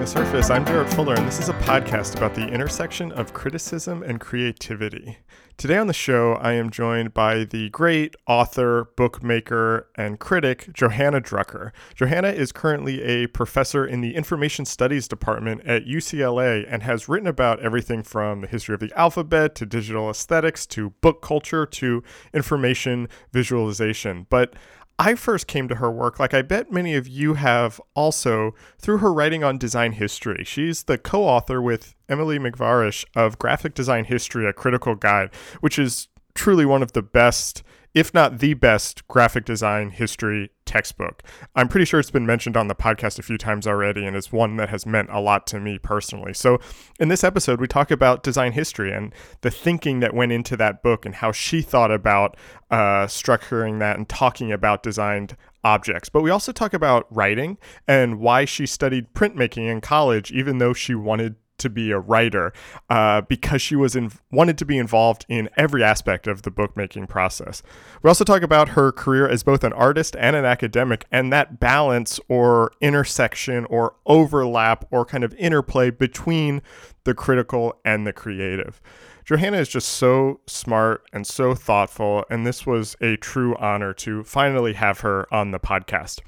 Scratching the Surface. I'm Jarrett Fuller, and this is a podcast about the intersection of criticism and creativity. Today on the show, I am joined by the great author, bookmaker, and critic, Johanna Drucker. Johanna is currently a professor in the Information Studies Department at UCLA and has written about everything from the history of the alphabet to digital aesthetics to book culture to information visualization. But I first came to her work, like I bet many of you have also, through her writing on design history. She's the co author with Emily McVarish of Graphic Design History, a critical guide, which is truly one of the best if not the best graphic design history textbook. I'm pretty sure it's been mentioned on the podcast a few times already and is one that has meant a lot to me personally. So, in this episode, we talk about design history and the thinking that went into that book and how she thought about uh, structuring that and talking about designed objects. But we also talk about writing and why she studied printmaking in college, even though she wanted to be a writer uh, because she was in, wanted to be involved in every aspect of the bookmaking process. We also talk about her career as both an artist and an academic, and that balance or intersection or overlap or kind of interplay between the critical and the creative. Johanna is just so smart and so thoughtful, and this was a true honor to finally have her on the podcast.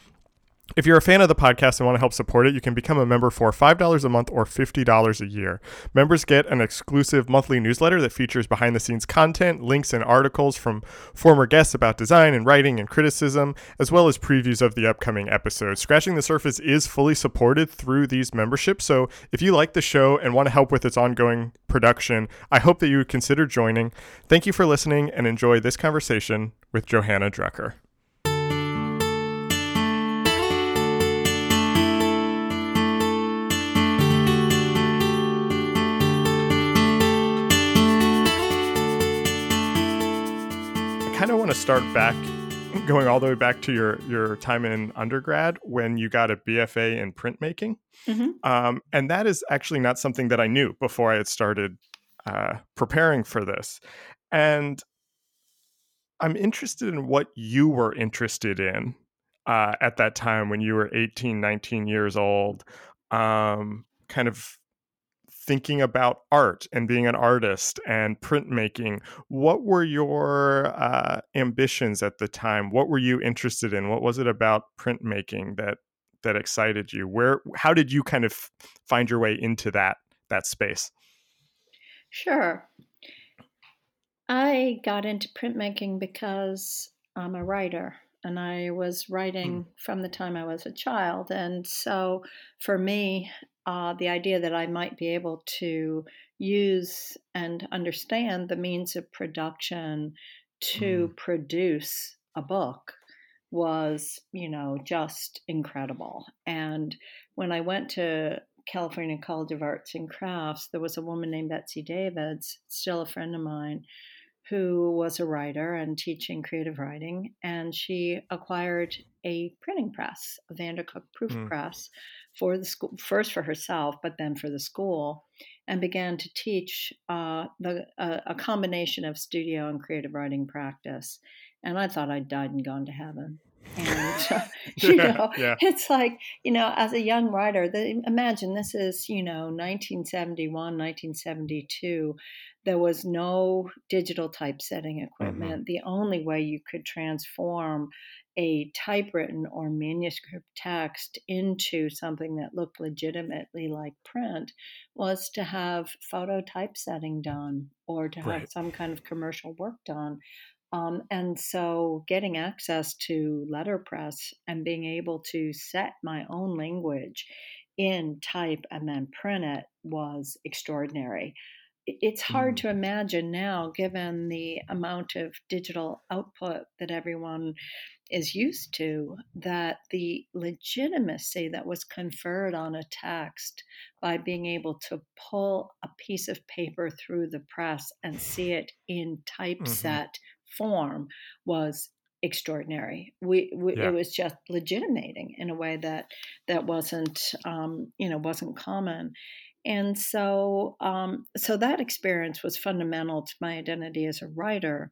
If you're a fan of the podcast and want to help support it, you can become a member for $5 a month or $50 a year. Members get an exclusive monthly newsletter that features behind the scenes content, links, and articles from former guests about design and writing and criticism, as well as previews of the upcoming episodes. Scratching the Surface is fully supported through these memberships, so if you like the show and want to help with its ongoing production, I hope that you would consider joining. Thank you for listening and enjoy this conversation with Johanna Drucker. Kind of want to start back, going all the way back to your your time in undergrad when you got a BFA in printmaking, mm-hmm. um, and that is actually not something that I knew before I had started uh, preparing for this, and I'm interested in what you were interested in uh, at that time when you were 18, 19 years old. Um, kind of thinking about art and being an artist and printmaking, what were your uh, ambitions at the time? What were you interested in? What was it about printmaking that that excited you? Where how did you kind of find your way into that that space? Sure. I got into printmaking because I'm a writer and I was writing mm. from the time I was a child. And so for me, uh, the idea that I might be able to use and understand the means of production to mm. produce a book was, you know, just incredible. And when I went to California College of Arts and Crafts, there was a woman named Betsy Davids, still a friend of mine, who was a writer and teaching creative writing, and she acquired a printing press, a Vandercook proof mm. press, for the school, first for herself, but then for the school, and began to teach uh, the, uh, a combination of studio and creative writing practice. And I thought I'd died and gone to heaven. And uh, you know, yeah. it's like you know, as a young writer, the, imagine this is you know 1971, 1972. There was no digital typesetting mm-hmm. equipment. Mm-hmm. The only way you could transform a typewritten or manuscript text into something that looked legitimately like print was to have photo typesetting done or to have right. some kind of commercial work done. Um, and so getting access to letterpress and being able to set my own language in type and then print it was extraordinary it's hard mm. to imagine now, given the amount of digital output that everyone is used to that the legitimacy that was conferred on a text by being able to pull a piece of paper through the press and see it in typeset mm-hmm. form was extraordinary. We, we yeah. it was just legitimating in a way that that wasn't um, you know wasn't common. And so, um, so that experience was fundamental to my identity as a writer.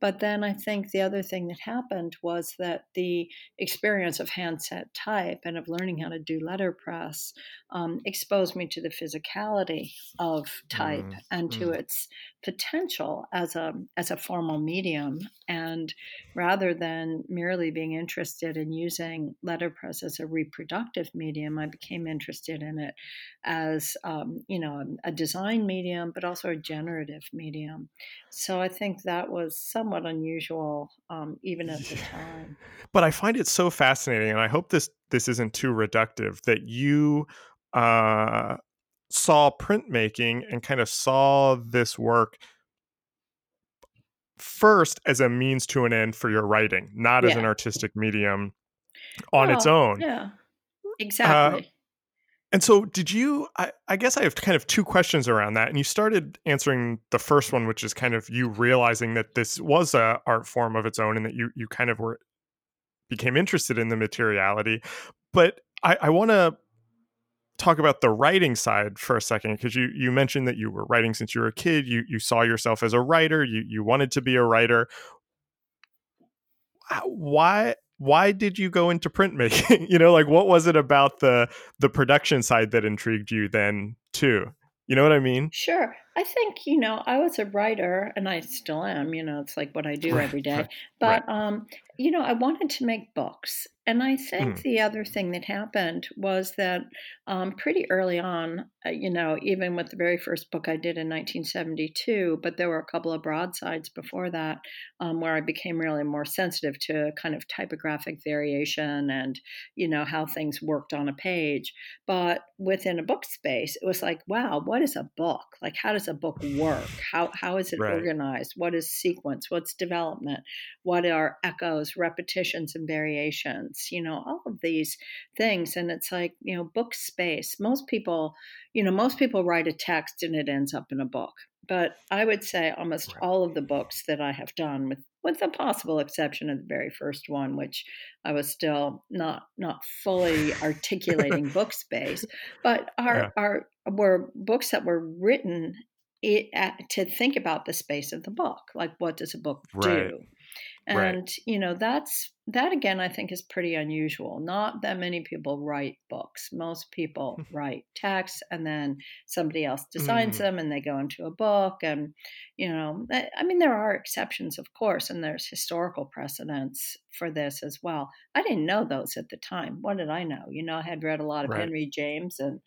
But then I think the other thing that happened was that the experience of handset type and of learning how to do letterpress um, exposed me to the physicality of type mm, and to mm. its potential as a as a formal medium. And rather than merely being interested in using letterpress as a reproductive medium, I became interested in it as um, you know a, design medium, but also a generative medium. So I think that was somewhat unusual, um, even at the time. But I find it so fascinating, and I hope this this isn't too reductive that you uh, saw printmaking and kind of saw this work first as a means to an end for your writing, not yeah. as an artistic medium on its own. Yeah, uh, exactly. Uh, and so, did you? I, I, guess I have kind of two questions around that. And you started answering the first one, which is kind of you realizing that this was a art form of its own, and that you you kind of were became interested in the materiality. But I, I want to talk about the writing side for a second because you you mentioned that you were writing since you were a kid. You you saw yourself as a writer. You you wanted to be a writer. Why why did you go into printmaking? you know, like what was it about the the production side that intrigued you then too? You know what I mean? Sure. I think, you know, I was a writer and I still am, you know, it's like what I do right, every day. Right, but right. um, you know, I wanted to make books. And I think mm. the other thing that happened was that um, pretty early on, uh, you know, even with the very first book I did in 1972, but there were a couple of broadsides before that um, where I became really more sensitive to kind of typographic variation and, you know, how things worked on a page. But within a book space, it was like, wow, what is a book? Like, how does a book work? How, how is it right. organized? What is sequence? What's development? What are echoes? repetitions and variations, you know, all of these things. And it's like, you know, book space. Most people, you know, most people write a text and it ends up in a book. But I would say almost right. all of the books that I have done with with the possible exception of the very first one, which I was still not not fully articulating book space, but are yeah. are were books that were written it, uh, to think about the space of the book, like what does a book right. do? and right. you know that's that again i think is pretty unusual not that many people write books most people write text and then somebody else designs mm. them and they go into a book and you know i mean there are exceptions of course and there's historical precedents for this as well i didn't know those at the time what did i know you know i had read a lot of right. henry james and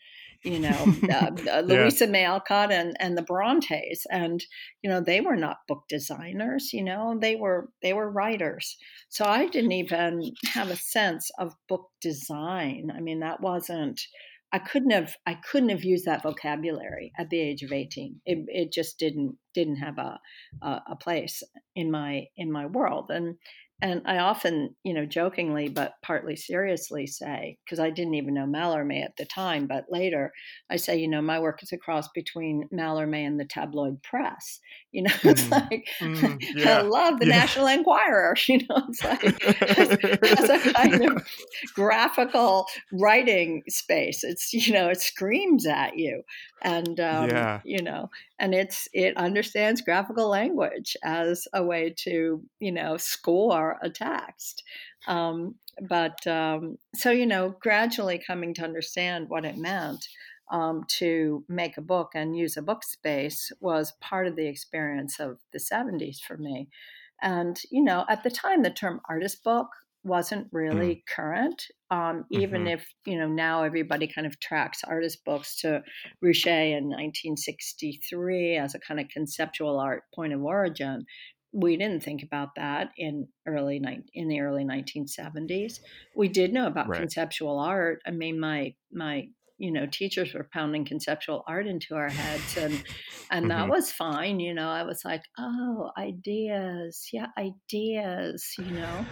you know, uh, uh, Louisa yeah. May Alcott and, and the Brontes. And, you know, they were not book designers, you know, they were, they were writers. So I didn't even have a sense of book design. I mean, that wasn't, I couldn't have, I couldn't have used that vocabulary at the age of 18. It, it just didn't, didn't have a, a, a place in my, in my world. And, and I often, you know, jokingly but partly seriously say, because I didn't even know Mallarmé at the time, but later I say, you know, my work is a cross between Mallarmé and the tabloid press. You know, it's mm. like mm, yeah. I love the yeah. National Enquirer. You know, it's like as a kind of graphical writing space. It's you know, it screams at you, and um, yeah. you know, and it's it understands graphical language as a way to you know score a text. Um, but um, so you know, gradually coming to understand what it meant um, to make a book and use a book space was part of the experience of the 70s for me. And, you know, at the time, the term artist book wasn't really mm. current. Um, even mm-hmm. if, you know, now everybody kind of tracks artist books to Ruscha in 1963 as a kind of conceptual art point of origin. We didn't think about that in early in the early 1970s. We did know about right. conceptual art. I mean, my my you know teachers were pounding conceptual art into our heads and and mm-hmm. that was fine you know i was like oh ideas yeah ideas you know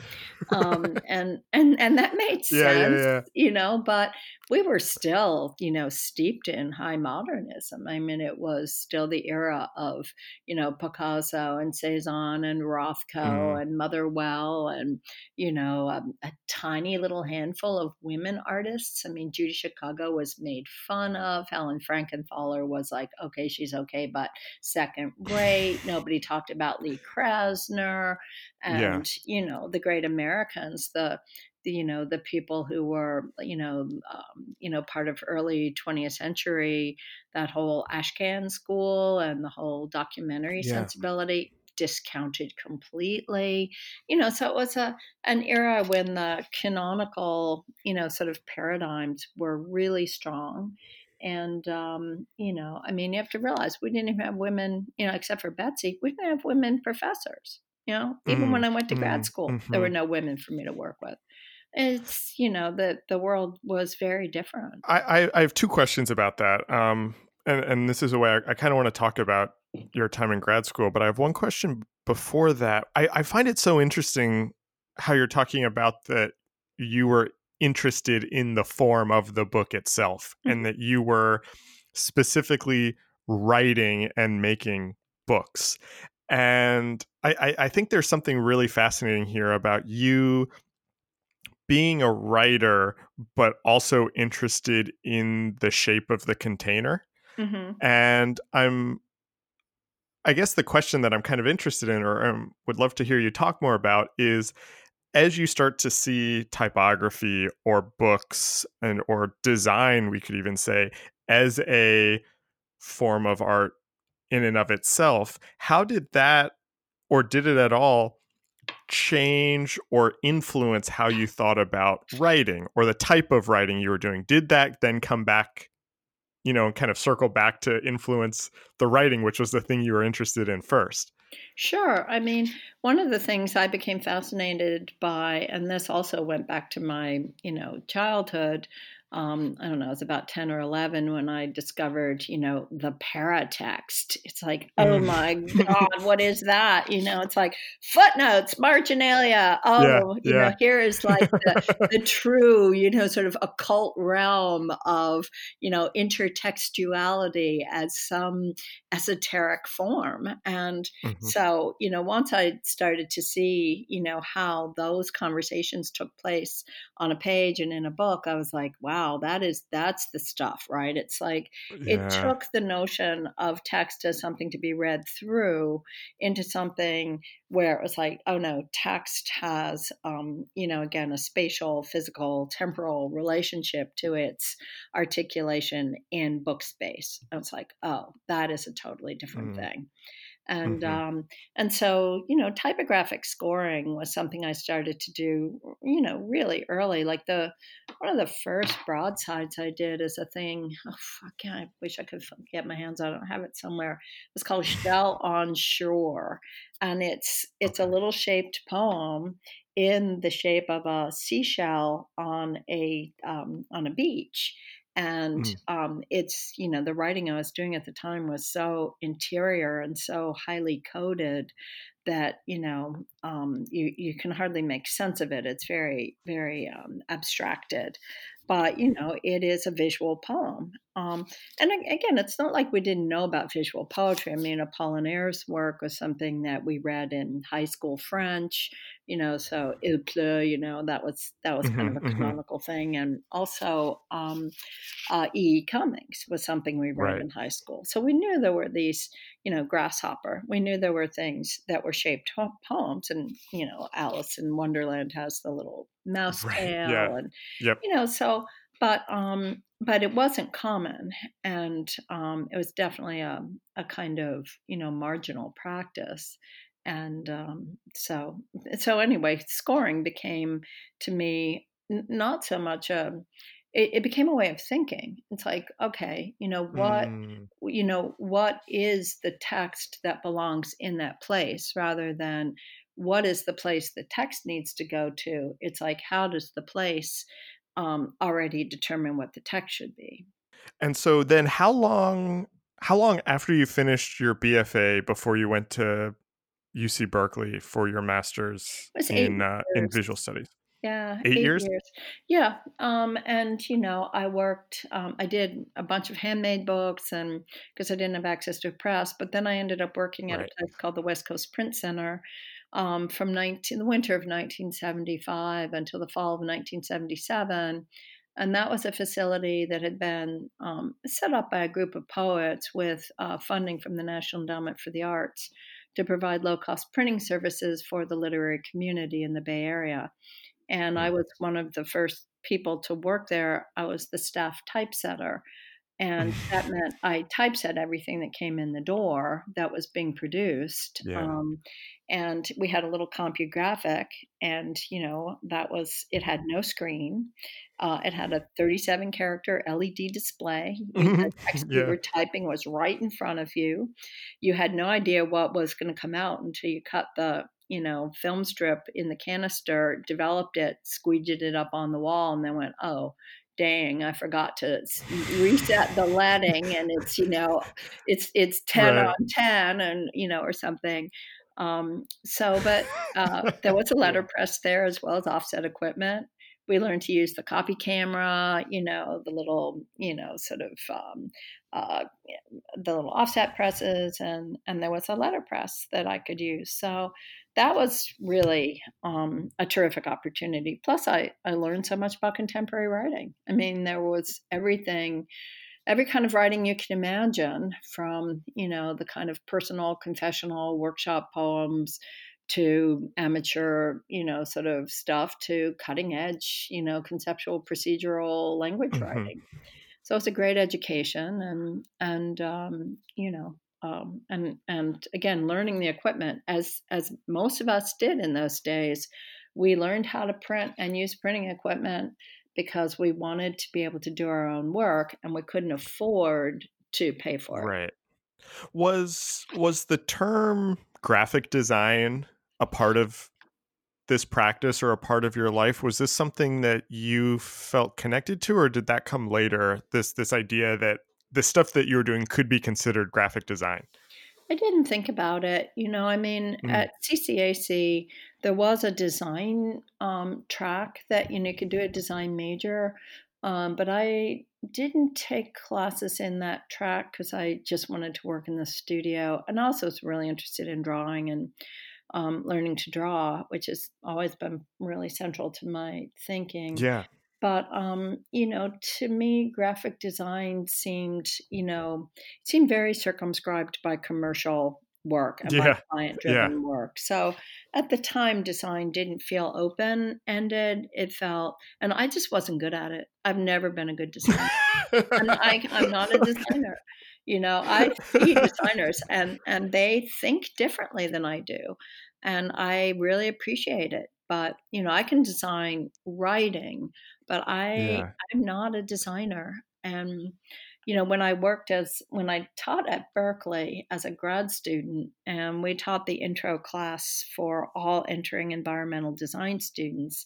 um and and and that made sense yeah, yeah, yeah. you know but we were still you know steeped in high modernism i mean it was still the era of you know picasso and cezanne and rothko mm. and motherwell and you know um, a tiny little handful of women artists i mean judy chicago was made fun of. Helen Frankenthaler was like, okay, she's okay, but second rate. Nobody talked about Lee Krasner and, yeah. you know, the great Americans, the the, you know the people who were you know um, you know part of early 20th century that whole ashcan school and the whole documentary yeah. sensibility discounted completely you know so it was a an era when the canonical you know sort of paradigms were really strong and um, you know i mean you have to realize we didn't even have women you know except for betsy we didn't have women professors you know even mm, when i went to mm, grad school mm-hmm. there were mm-hmm. no women for me to work with it's you know that the world was very different I, I, I have two questions about that um and and this is a way i, I kind of want to talk about your time in grad school, but I have one question before that. I, I find it so interesting how you're talking about that you were interested in the form of the book itself mm-hmm. and that you were specifically writing and making books. And I, I, I think there's something really fascinating here about you being a writer, but also interested in the shape of the container. Mm-hmm. And I'm I guess the question that I'm kind of interested in, or um, would love to hear you talk more about, is as you start to see typography or books and or design, we could even say, as a form of art in and of itself, how did that, or did it at all, change or influence how you thought about writing or the type of writing you were doing? Did that then come back you know, kind of circle back to influence the writing, which was the thing you were interested in first. Sure. I mean, one of the things I became fascinated by, and this also went back to my, you know, childhood, um, I don't know, it was about 10 or 11 when I discovered, you know, the paratext. It's like, oh mm. my God, what is that? You know, it's like footnotes, marginalia. Oh, yeah, you yeah. know, here is like the, the, true, you know, sort of occult realm of, you know, intertextuality as some esoteric form. And mm-hmm. so, you know, once I started to see, you know, how those conversations took place on a page and in a book, I was like, wow wow, that is that's the stuff, right? It's like yeah. it took the notion of text as something to be read through into something where it was like, oh no, text has, um, you know, again, a spatial, physical, temporal relationship to its articulation in book space. And it's like, oh, that is a totally different mm. thing and mm-hmm. um, and so you know typographic scoring was something I started to do you know really early like the one of the first broadsides I did is a thing oh fuck yeah, I wish I could get my hands I don't have it somewhere it's called Shell on Shore and it's it's okay. a little shaped poem in the shape of a seashell on a um, on a beach and mm. um, it's you know the writing i was doing at the time was so interior and so highly coded that you know um, you, you can hardly make sense of it. It's very very um, abstracted. But you know it is a visual poem. Um, and again it's not like we didn't know about visual poetry. I mean apollinaire's work was something that we read in high school french you know so il pleut you know that was that was kind mm-hmm, of a mm-hmm. canonical thing and also um, uh, e cummings was something we read right. in high school so we knew there were these you know grasshopper we knew there were things that were shaped poems and you know alice in wonderland has the little mouse right. tail yeah. and yep. you know so but um but it wasn't common and um it was definitely a, a kind of you know marginal practice and um so so anyway scoring became to me n- not so much a it, it, became a way of thinking it's like okay you know what mm. you know what is the text that belongs in that place rather than what is the place the text needs to go to. It's like, how does the place um, already determine what the text should be? And so then how long how long after you finished your BFA before you went to UC Berkeley for your master's in uh, in visual studies? Yeah, eight, eight years? years? Yeah, um, and you know, I worked. Um, I did a bunch of handmade books, and because I didn't have access to a press, but then I ended up working at right. a place called the West Coast Print Center, um, from 19, the winter of 1975 until the fall of 1977. And that was a facility that had been um, set up by a group of poets with uh, funding from the National Endowment for the Arts to provide low cost printing services for the literary community in the Bay Area. And I hmm. was one of the first people to work there. I was the staff typesetter. And that meant I typeset everything that came in the door that was being produced. Yeah. Um, and we had a little CompuGraphic, and you know that was it had no screen. Uh, it had a 37 character LED display. The text yeah. you were typing was right in front of you. You had no idea what was going to come out until you cut the you know film strip in the canister, developed it, squeegeed it up on the wall, and then went, oh, dang, I forgot to reset the leading, and it's you know, it's it's ten right. on ten, and you know, or something. Um, so, but uh, there was a letterpress there as well as offset equipment. We learned to use the copy camera, you know, the little, you know, sort of um, uh, the little offset presses, and and there was a letterpress that I could use. So that was really um, a terrific opportunity. Plus, I I learned so much about contemporary writing. I mean, there was everything every kind of writing you can imagine from you know the kind of personal confessional workshop poems to amateur you know sort of stuff to cutting edge you know conceptual procedural language mm-hmm. writing so it's a great education and and um, you know um, and and again learning the equipment as as most of us did in those days we learned how to print and use printing equipment because we wanted to be able to do our own work and we couldn't afford to pay for it. Right. Was was the term graphic design a part of this practice or a part of your life? Was this something that you felt connected to or did that come later? This this idea that the stuff that you were doing could be considered graphic design? I didn't think about it. You know, I mean, mm. at CCAC, there was a design um, track that, you know, you could do a design major, um, but I didn't take classes in that track because I just wanted to work in the studio. And also was really interested in drawing and um, learning to draw, which has always been really central to my thinking. Yeah. But um, you know, to me, graphic design seemed, you know, seemed very circumscribed by commercial work and yeah. by client driven yeah. work. So at the time design didn't feel open ended. It felt and I just wasn't good at it. I've never been a good designer. and I, I'm not a designer. You know, I see designers and and they think differently than I do. And I really appreciate it. But, you know, I can design writing, but I yeah. I'm not a designer. And you know, when I worked as when I taught at Berkeley as a grad student, and we taught the intro class for all entering environmental design students,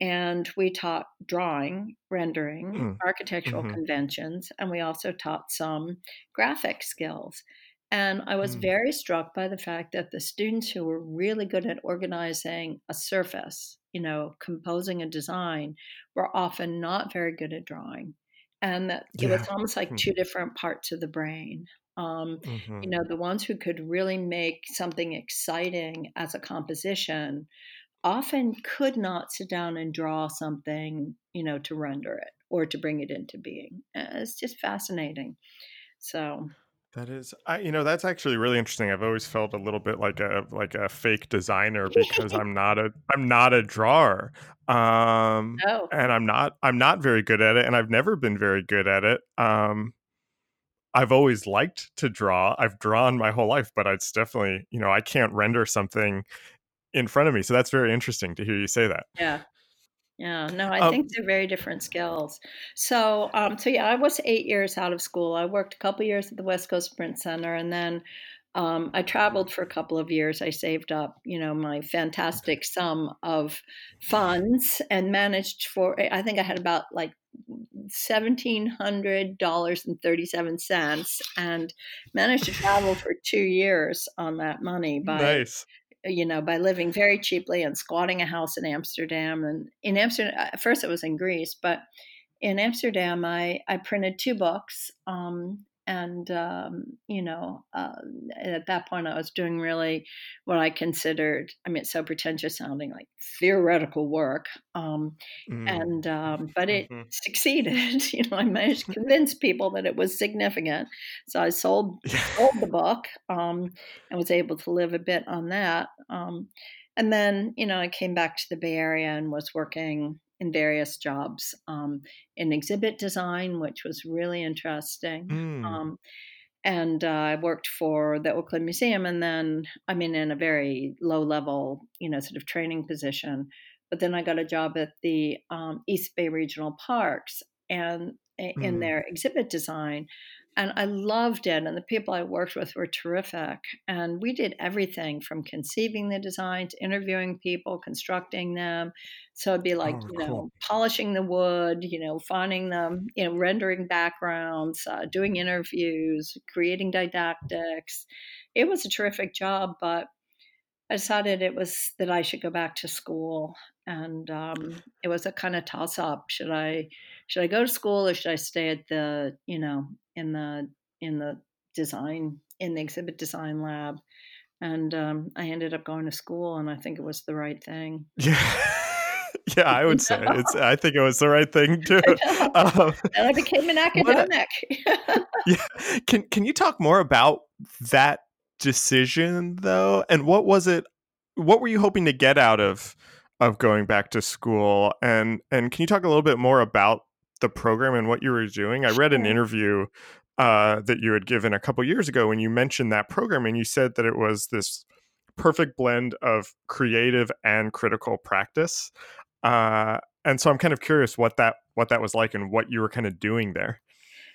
and we taught drawing, rendering, mm. architectural mm-hmm. conventions, and we also taught some graphic skills. And I was mm. very struck by the fact that the students who were really good at organizing a surface, you know, composing a design, were often not very good at drawing. And that yeah. it was almost like mm. two different parts of the brain. Um, mm-hmm. You know, the ones who could really make something exciting as a composition often could not sit down and draw something, you know, to render it or to bring it into being. It's just fascinating. So that is, I you know that's actually really interesting. I've always felt a little bit like a like a fake designer because I'm not a I'm not a drawer, um, oh. and I'm not I'm not very good at it, and I've never been very good at it. Um, I've always liked to draw. I've drawn my whole life, but it's definitely you know I can't render something in front of me. So that's very interesting to hear you say that. Yeah. Yeah, no, I um, think they're very different skills. So, um, so yeah, I was eight years out of school. I worked a couple years at the West Coast Print Center, and then um, I traveled for a couple of years. I saved up, you know, my fantastic sum of funds and managed for. I think I had about like seventeen hundred dollars and thirty seven cents, and managed to travel for two years on that money by nice you know, by living very cheaply and squatting a house in Amsterdam. And in Amsterdam, at first it was in Greece, but in Amsterdam, I, I printed two books um, and um, you know, uh, at that point, I was doing really what I considered. I mean, it's so pretentious sounding, like theoretical work. Um, mm. And um, but it mm-hmm. succeeded. you know, I managed to convince people that it was significant. So I sold sold the book um, and was able to live a bit on that. Um, and then, you know, I came back to the Bay Area and was working in various jobs um, in exhibit design, which was really interesting. Mm. Um, and uh, I worked for the Oakland Museum, and then I mean, in a very low level, you know, sort of training position. But then I got a job at the um, East Bay Regional Parks and in mm. their exhibit design and I loved it. And the people I worked with were terrific. And we did everything from conceiving the designs, interviewing people, constructing them. So it'd be like, oh, you know, polishing the wood, you know, finding them, you know, rendering backgrounds, uh, doing interviews, creating didactics. It was a terrific job, but I decided it was that I should go back to school, and um, it was a kind of toss up. Should I should I go to school or should I stay at the you know in the in the design in the exhibit design lab? And um, i ended up going to school and i think it was the right thing. Yeah. Yeah i would say it's i think it was the right thing too. um, and i became an academic. Yeah. Can can you talk more about that decision though and what was it what were you hoping to get out of of going back to school and and can you talk a little bit more about the program and what you were doing. I read an interview uh, that you had given a couple years ago when you mentioned that program, and you said that it was this perfect blend of creative and critical practice. Uh, and so I'm kind of curious what that what that was like and what you were kind of doing there.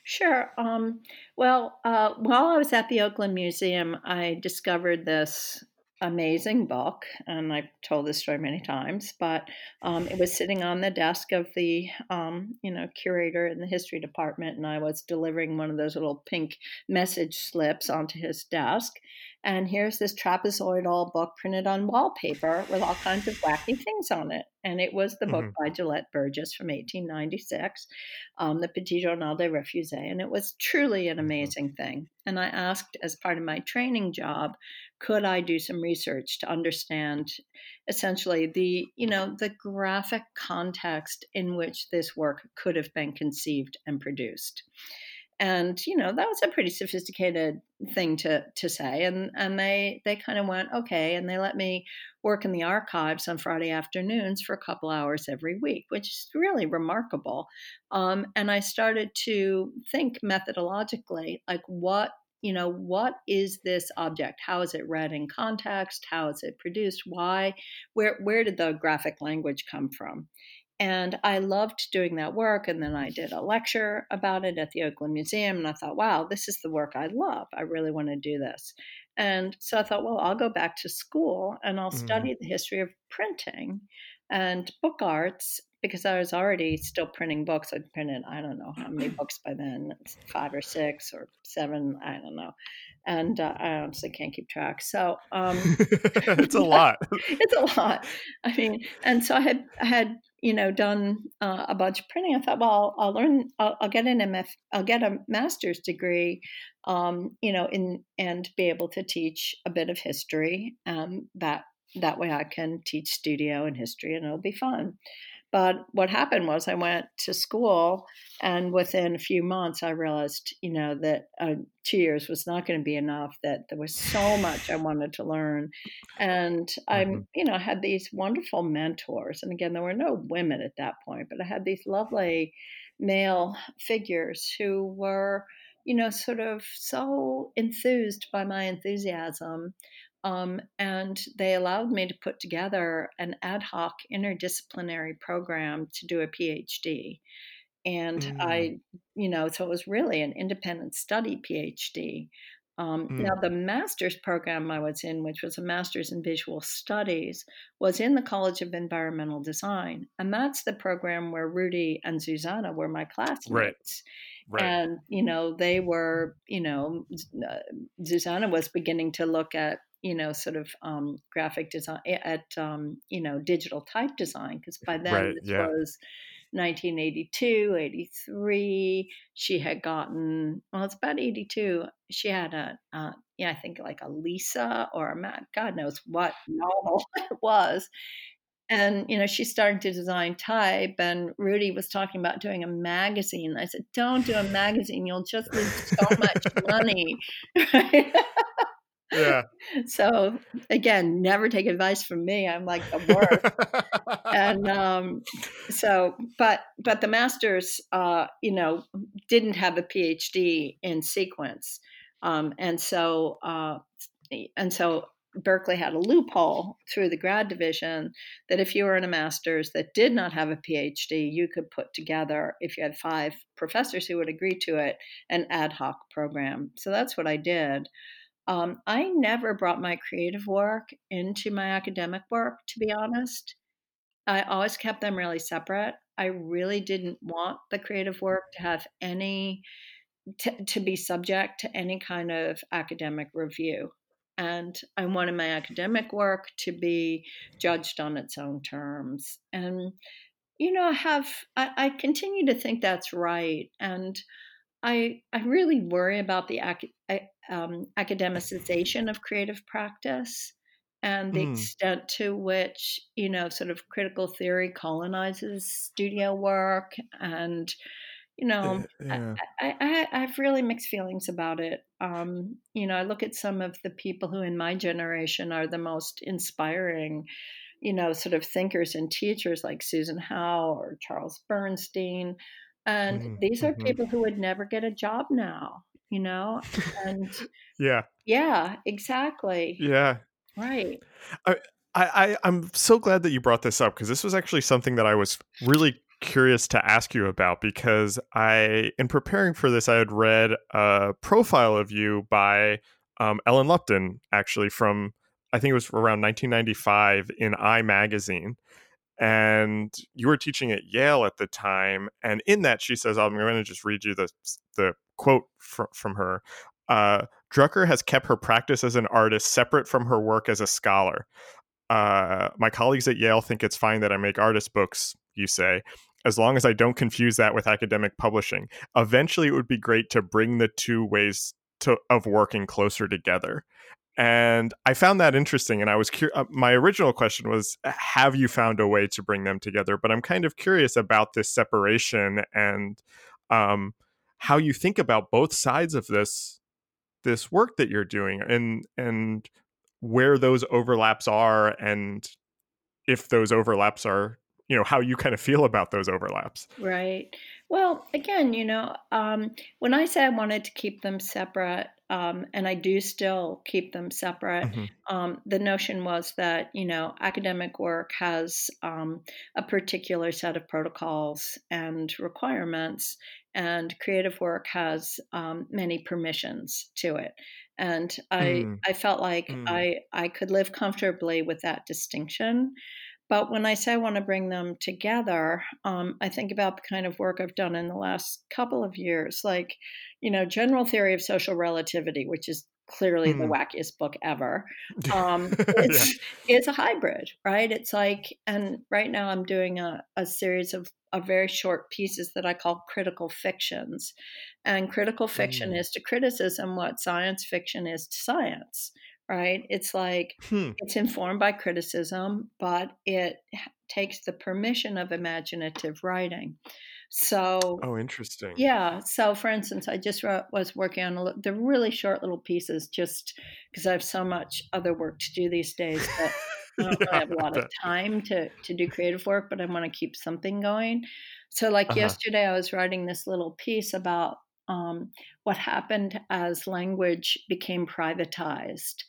Sure. Um, well, uh, while I was at the Oakland Museum, I discovered this amazing book, and I've told this story many times, but um, it was sitting on the desk of the, um, you know, curator in the history department, and I was delivering one of those little pink message slips onto his desk. And here's this trapezoidal book printed on wallpaper with all kinds of wacky things on it. And it was the book mm-hmm. by Gelett Burgess from 1896, um, the Petit Journal des Refusés. And it was truly an mm-hmm. amazing thing. And I asked, as part of my training job, could I do some research to understand essentially the, you know, the graphic context in which this work could have been conceived and produced? And you know that was a pretty sophisticated thing to to say and and they they kind of went okay and they let me work in the archives on friday afternoons for a couple hours every week which is really remarkable. Um, and i started to think methodologically like what you know what is this object how is it read in context how is it produced why where where did the graphic language come from and I loved doing that work. And then I did a lecture about it at the Oakland Museum. And I thought, wow, this is the work I love. I really want to do this. And so I thought, well, I'll go back to school and I'll mm-hmm. study the history of printing and book arts because I was already still printing books. I'd printed, I don't know how many books by then, five or six or seven, I don't know. And uh, I honestly can't keep track. So um, it's a lot. it's a lot. I mean, and so I had I had you know done uh, a bunch of printing. I thought, well, I'll, learn. I'll, I'll, get an MF. I'll get a master's degree. Um, you know, in and be able to teach a bit of history. Um, that that way I can teach studio and history, and it'll be fun. But what happened was I went to school, and within a few months, I realized, you know, that uh, two years was not going to be enough. That there was so much I wanted to learn, and I'm, mm-hmm. you know, I had these wonderful mentors. And again, there were no women at that point, but I had these lovely male figures who were, you know, sort of so enthused by my enthusiasm um, and they allowed me to put together an ad hoc interdisciplinary program to do a PhD. And mm. I, you know, so it was really an independent study PhD. Um, mm. Now, the master's program I was in, which was a master's in visual studies, was in the College of Environmental Design. And that's the program where Rudy and Zuzana were my classmates. Right. Right. And, you know, they were, you know, uh, Zuzana was beginning to look at you know, sort of um, graphic design at um, you know digital type design because by then right, this yeah. was 1982, 83. She had gotten, well, it's about 82. She had a, uh, yeah, I think like a Lisa or a Mac, God knows what novel it was. And, you know, she's starting to design type. And Rudy was talking about doing a magazine. I said, don't do a magazine. You'll just lose so much money. yeah. So again, never take advice from me. I'm like the worst. and um, so, but but the masters, uh, you know, didn't have a PhD in sequence, um, and so uh, and so Berkeley had a loophole through the grad division that if you were in a master's that did not have a PhD, you could put together, if you had five professors who would agree to it, an ad hoc program. So that's what I did. Um, I never brought my creative work into my academic work, to be honest. I always kept them really separate. I really didn't want the creative work to have any, to, to be subject to any kind of academic review. And I wanted my academic work to be judged on its own terms. And, you know, I have, I, I continue to think that's right. And I, I really worry about the ac- um, academicization of creative practice and the mm. extent to which you know sort of critical theory colonizes studio work and you know yeah. I, I, I have really mixed feelings about it um, you know i look at some of the people who in my generation are the most inspiring you know sort of thinkers and teachers like susan howe or charles bernstein and mm-hmm. these are mm-hmm. people who would never get a job now you know? And yeah. Yeah exactly. Yeah. Right. I, I i'm so glad that you brought this up because this was actually something that i was really curious to ask you about because i in preparing for this i had read a profile of you by um, ellen lupton actually from i think it was around 1995 in i magazine and you were teaching at Yale at the time. And in that, she says, "I'm going to just read you the the quote fr- from her." Uh, Drucker has kept her practice as an artist separate from her work as a scholar. Uh, my colleagues at Yale think it's fine that I make artist books, you say, as long as I don't confuse that with academic publishing. Eventually, it would be great to bring the two ways to, of working closer together and I found that interesting. And I was curious. Uh, my original question was, have you found a way to bring them together? But I'm kind of curious about this separation and um, how you think about both sides of this this work that you're doing, and and where those overlaps are, and if those overlaps are, you know, how you kind of feel about those overlaps. Right. Well, again, you know, um, when I say I wanted to keep them separate, um, and I do still keep them separate, mm-hmm. um, the notion was that, you know, academic work has um, a particular set of protocols and requirements, and creative work has um, many permissions to it. And I, mm. I felt like mm. I, I could live comfortably with that distinction. But when I say I want to bring them together, um, I think about the kind of work I've done in the last couple of years, like, you know, General Theory of Social Relativity, which is clearly mm. the hmm. wackiest book ever. Um, it's, yeah. it's a hybrid, right? It's like, and right now I'm doing a, a series of, of very short pieces that I call critical fictions. And critical fiction mm. is to criticism what science fiction is to science right? It's like hmm. it's informed by criticism, but it takes the permission of imaginative writing. So, oh, interesting. Yeah. So, for instance, I just wrote, was working on a, the really short little pieces just because I have so much other work to do these days that I don't yeah, really have a lot of time to, to do creative work, but I want to keep something going. So, like uh-huh. yesterday, I was writing this little piece about um, what happened as language became privatized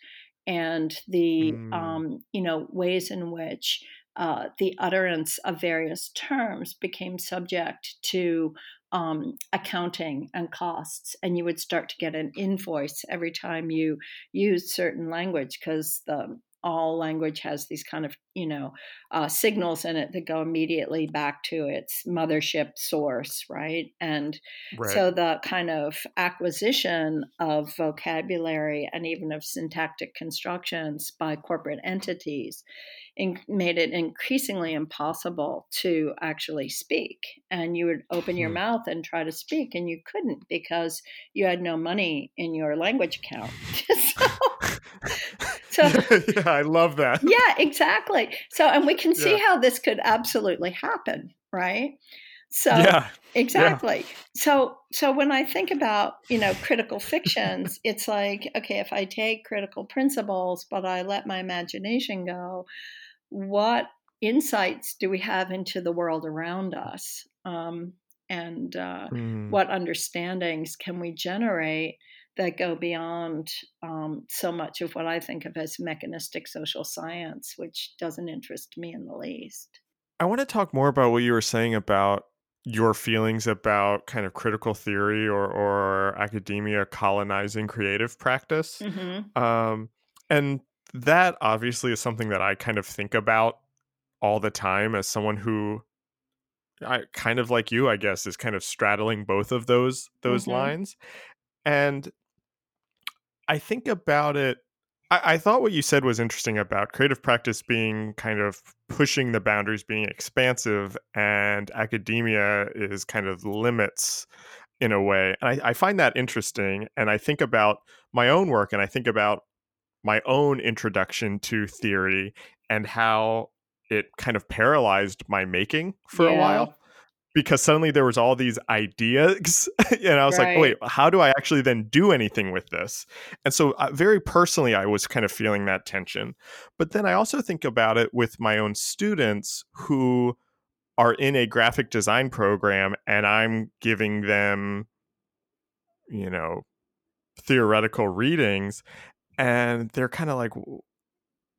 and the mm. um, you know ways in which uh, the utterance of various terms became subject to um, accounting and costs, and you would start to get an invoice every time you used certain language because the all language has these kind of you know uh, signals in it that go immediately back to its mothership source right and right. so the kind of acquisition of vocabulary and even of syntactic constructions by corporate entities in, made it increasingly impossible to actually speak and you would open your hmm. mouth and try to speak and you couldn't because you had no money in your language account so, so yeah, I love that. Yeah, exactly. So, and we can see yeah. how this could absolutely happen, right? So, yeah, exactly. Yeah. So, so when I think about you know critical fictions, it's like okay, if I take critical principles, but I let my imagination go, what insights do we have into the world around us? Um, and uh, mm. what understandings can we generate that go beyond um, so much of what I think of as mechanistic social science, which doesn't interest me in the least. I want to talk more about what you were saying about your feelings about kind of critical theory or, or academia colonizing creative practice. Mm-hmm. Um, and that obviously is something that I kind of think about all the time as someone who I kind of like you, I guess, is kind of straddling both of those those mm-hmm. lines. And I think about it. I, I, thought what you said was interesting about creative practice being kind of pushing the boundaries, being expansive, and academia is kind of limits in a way. And I, I find that interesting. And I think about my own work and I think about my own introduction to theory and how it kind of paralyzed my making for yeah. a while because suddenly there was all these ideas and i was right. like wait how do i actually then do anything with this? And so uh, very personally i was kind of feeling that tension. But then i also think about it with my own students who are in a graphic design program and i'm giving them you know theoretical readings and they're kind of like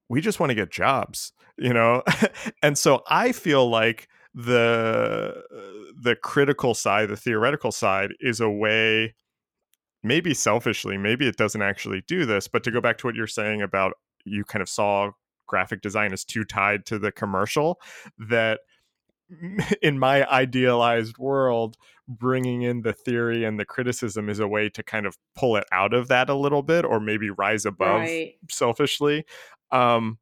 we just want to get jobs you know? And so i feel like the the critical side the theoretical side is a way maybe selfishly maybe it doesn't actually do this but to go back to what you're saying about you kind of saw graphic design as too tied to the commercial that in my idealized world bringing in the theory and the criticism is a way to kind of pull it out of that a little bit or maybe rise above right. selfishly um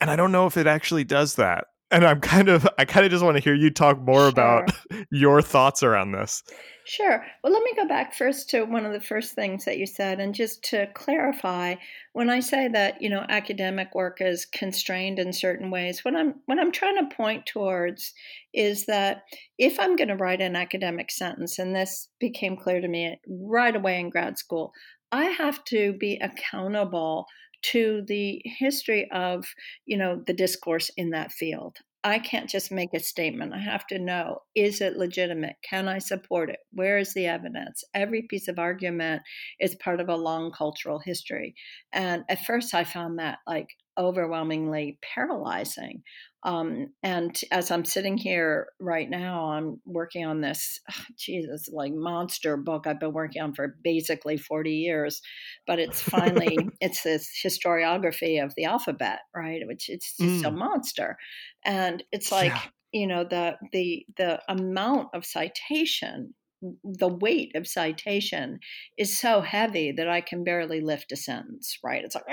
and i don't know if it actually does that and I'm kind of I kind of just want to hear you talk more sure. about your thoughts around this. Sure. Well, let me go back first to one of the first things that you said and just to clarify when I say that, you know, academic work is constrained in certain ways, what I'm what I'm trying to point towards is that if I'm going to write an academic sentence and this became clear to me right away in grad school, I have to be accountable to the history of you know the discourse in that field. I can't just make a statement. I have to know is it legitimate? Can i support it? Where is the evidence? Every piece of argument is part of a long cultural history. And at first i found that like overwhelmingly paralyzing um, and as I'm sitting here right now, I'm working on this, oh, Jesus, like monster book I've been working on for basically 40 years. But it's finally, it's this historiography of the alphabet, right? Which it's just mm. a monster. And it's like, yeah. you know, the, the, the amount of citation the weight of citation is so heavy that I can barely lift a sentence, right? It's like,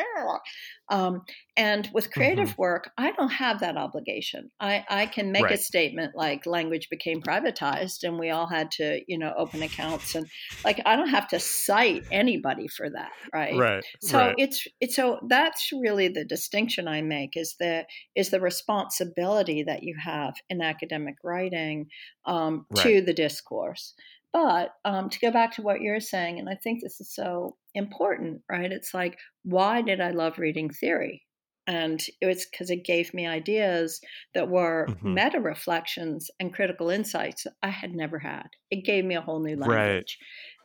um, and with creative mm-hmm. work, I don't have that obligation. I, I can make right. a statement like language became privatized and we all had to, you know, open accounts and like I don't have to cite anybody for that, right? Right. So right. it's it's so that's really the distinction I make is the is the responsibility that you have in academic writing um, right. to the discourse. But um, to go back to what you're saying, and I think this is so important, right? It's like, why did I love reading theory? And it was because it gave me ideas that were mm-hmm. meta reflections and critical insights I had never had. It gave me a whole new language. Right.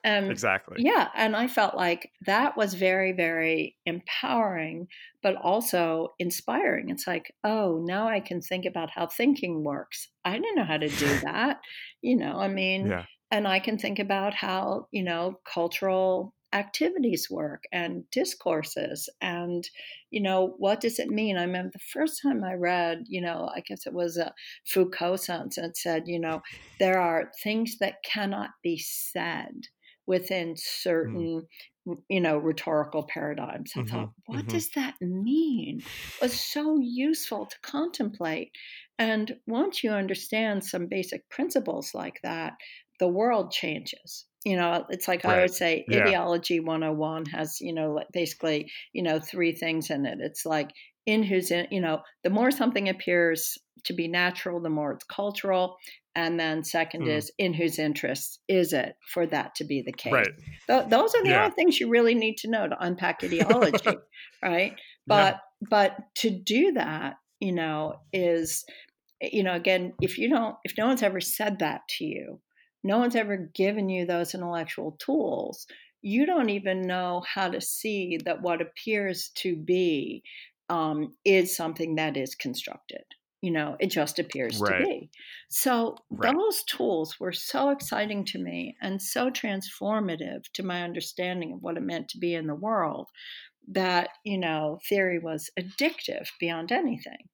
And exactly. Yeah. And I felt like that was very, very empowering, but also inspiring. It's like, oh, now I can think about how thinking works. I didn't know how to do that. you know, I mean, yeah and I can think about how, you know, cultural activities work and discourses and you know what does it mean i remember the first time i read you know i guess it was a foucault sentence and said you know there are things that cannot be said within mm. certain mm. you know rhetorical paradigms i mm-hmm. thought what mm-hmm. does that mean it was so useful to contemplate and once you understand some basic principles like that the world changes you know it's like right. i would say yeah. ideology 101 has you know basically you know three things in it it's like in whose in you know the more something appears to be natural the more it's cultural and then second mm. is in whose interests is it for that to be the case right. Th- those are the yeah. only things you really need to know to unpack ideology right but yeah. but to do that you know is you know again if you don't if no one's ever said that to you no one's ever given you those intellectual tools you don't even know how to see that what appears to be um, is something that is constructed you know it just appears right. to be so right. those tools were so exciting to me and so transformative to my understanding of what it meant to be in the world that you know theory was addictive beyond anything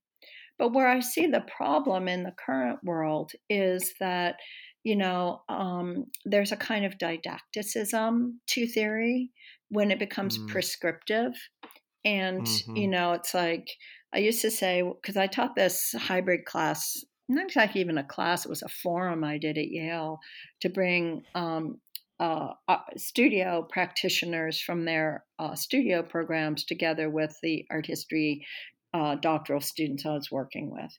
but where i see the problem in the current world is that you know um, there's a kind of didacticism to theory when it becomes mm. prescriptive and mm-hmm. you know it's like I used to say, because I taught this hybrid class, not exactly even a class, it was a forum I did at Yale to bring um, uh, uh, studio practitioners from their uh, studio programs together with the art history uh, doctoral students I was working with.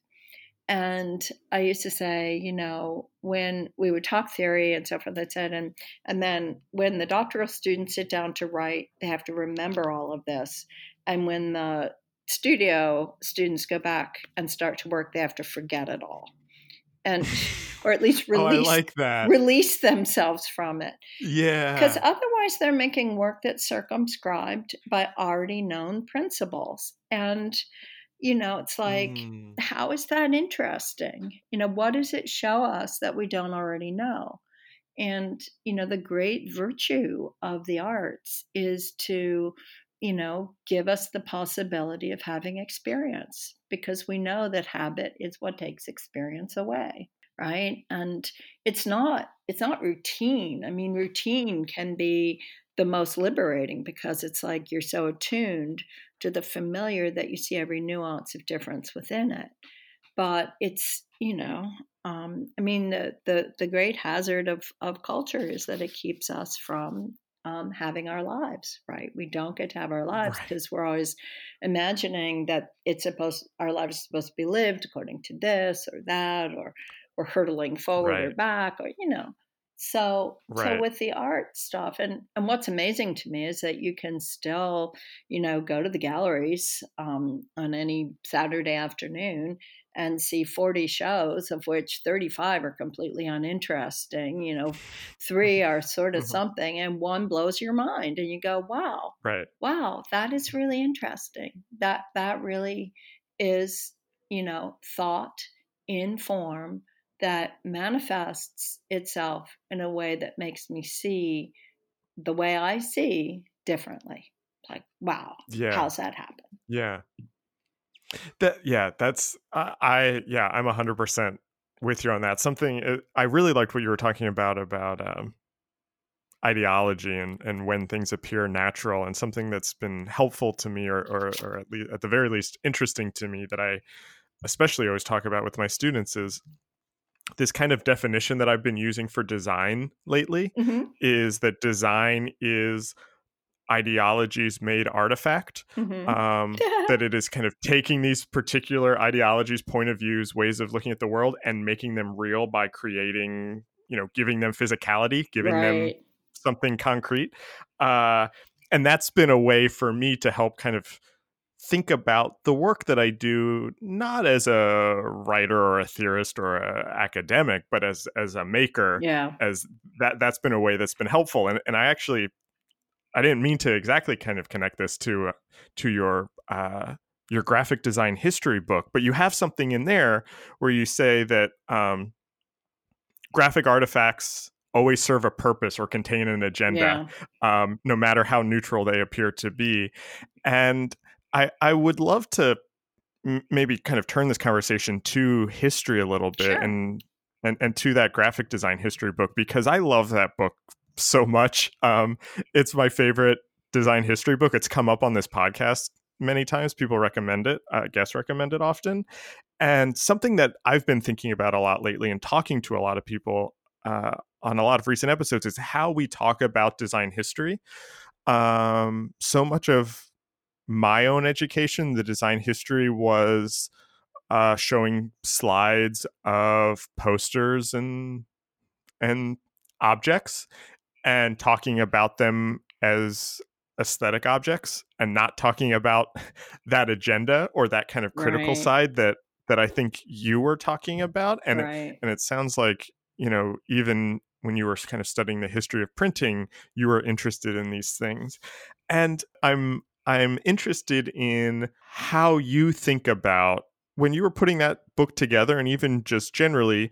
And I used to say, you know, when we would talk theory and so forth, I said, and and then when the doctoral students sit down to write, they have to remember all of this. And when the studio students go back and start to work, they have to forget it all. And or at least oh, release oh, like that. release themselves from it. Yeah. Because otherwise they're making work that's circumscribed by already known principles. And you know, it's like, mm. how is that interesting? You know, what does it show us that we don't already know? And, you know, the great virtue of the arts is to you know, give us the possibility of having experience because we know that habit is what takes experience away right and it's not it's not routine i mean routine can be the most liberating because it's like you're so attuned to the familiar that you see every nuance of difference within it but it's you know um, i mean the, the the great hazard of of culture is that it keeps us from um, having our lives, right? We don't get to have our lives because right. we're always imagining that it's supposed our lives are supposed to be lived according to this or that, or we're hurtling forward right. or back, or you know. So, right. so with the art stuff, and and what's amazing to me is that you can still, you know, go to the galleries um, on any Saturday afternoon and see 40 shows of which 35 are completely uninteresting you know three are sort of mm-hmm. something and one blows your mind and you go wow right wow that is really interesting that that really is you know thought in form that manifests itself in a way that makes me see the way i see differently. Like wow yeah. how's that happen? Yeah. That yeah, that's uh, I yeah, I'm hundred percent with you on that. Something uh, I really liked what you were talking about about um, ideology and and when things appear natural, and something that's been helpful to me, or or, or at least at the very least interesting to me that I especially always talk about with my students is this kind of definition that I've been using for design lately mm-hmm. is that design is ideologies made artifact mm-hmm. um, that it is kind of taking these particular ideologies point of views ways of looking at the world and making them real by creating you know giving them physicality giving right. them something concrete uh, and that's been a way for me to help kind of think about the work that I do not as a writer or a theorist or an academic, but as as a maker. Yeah. As that that's been a way that's been helpful. And and I actually I didn't mean to exactly kind of connect this to uh, to your uh, your graphic design history book, but you have something in there where you say that um, graphic artifacts always serve a purpose or contain an agenda, yeah. um, no matter how neutral they appear to be. And I, I would love to m- maybe kind of turn this conversation to history a little bit sure. and, and and to that graphic design history book because I love that book so much. Um, it's my favorite design history book. It's come up on this podcast many times. People recommend it, uh, guests recommend it often. And something that I've been thinking about a lot lately and talking to a lot of people uh, on a lot of recent episodes is how we talk about design history. Um, so much of my own education, the design history was uh, showing slides of posters and and objects and talking about them as aesthetic objects and not talking about that agenda or that kind of critical right. side that that I think you were talking about and right. it, and it sounds like you know even when you were kind of studying the history of printing you were interested in these things and I'm I'm interested in how you think about when you were putting that book together and even just generally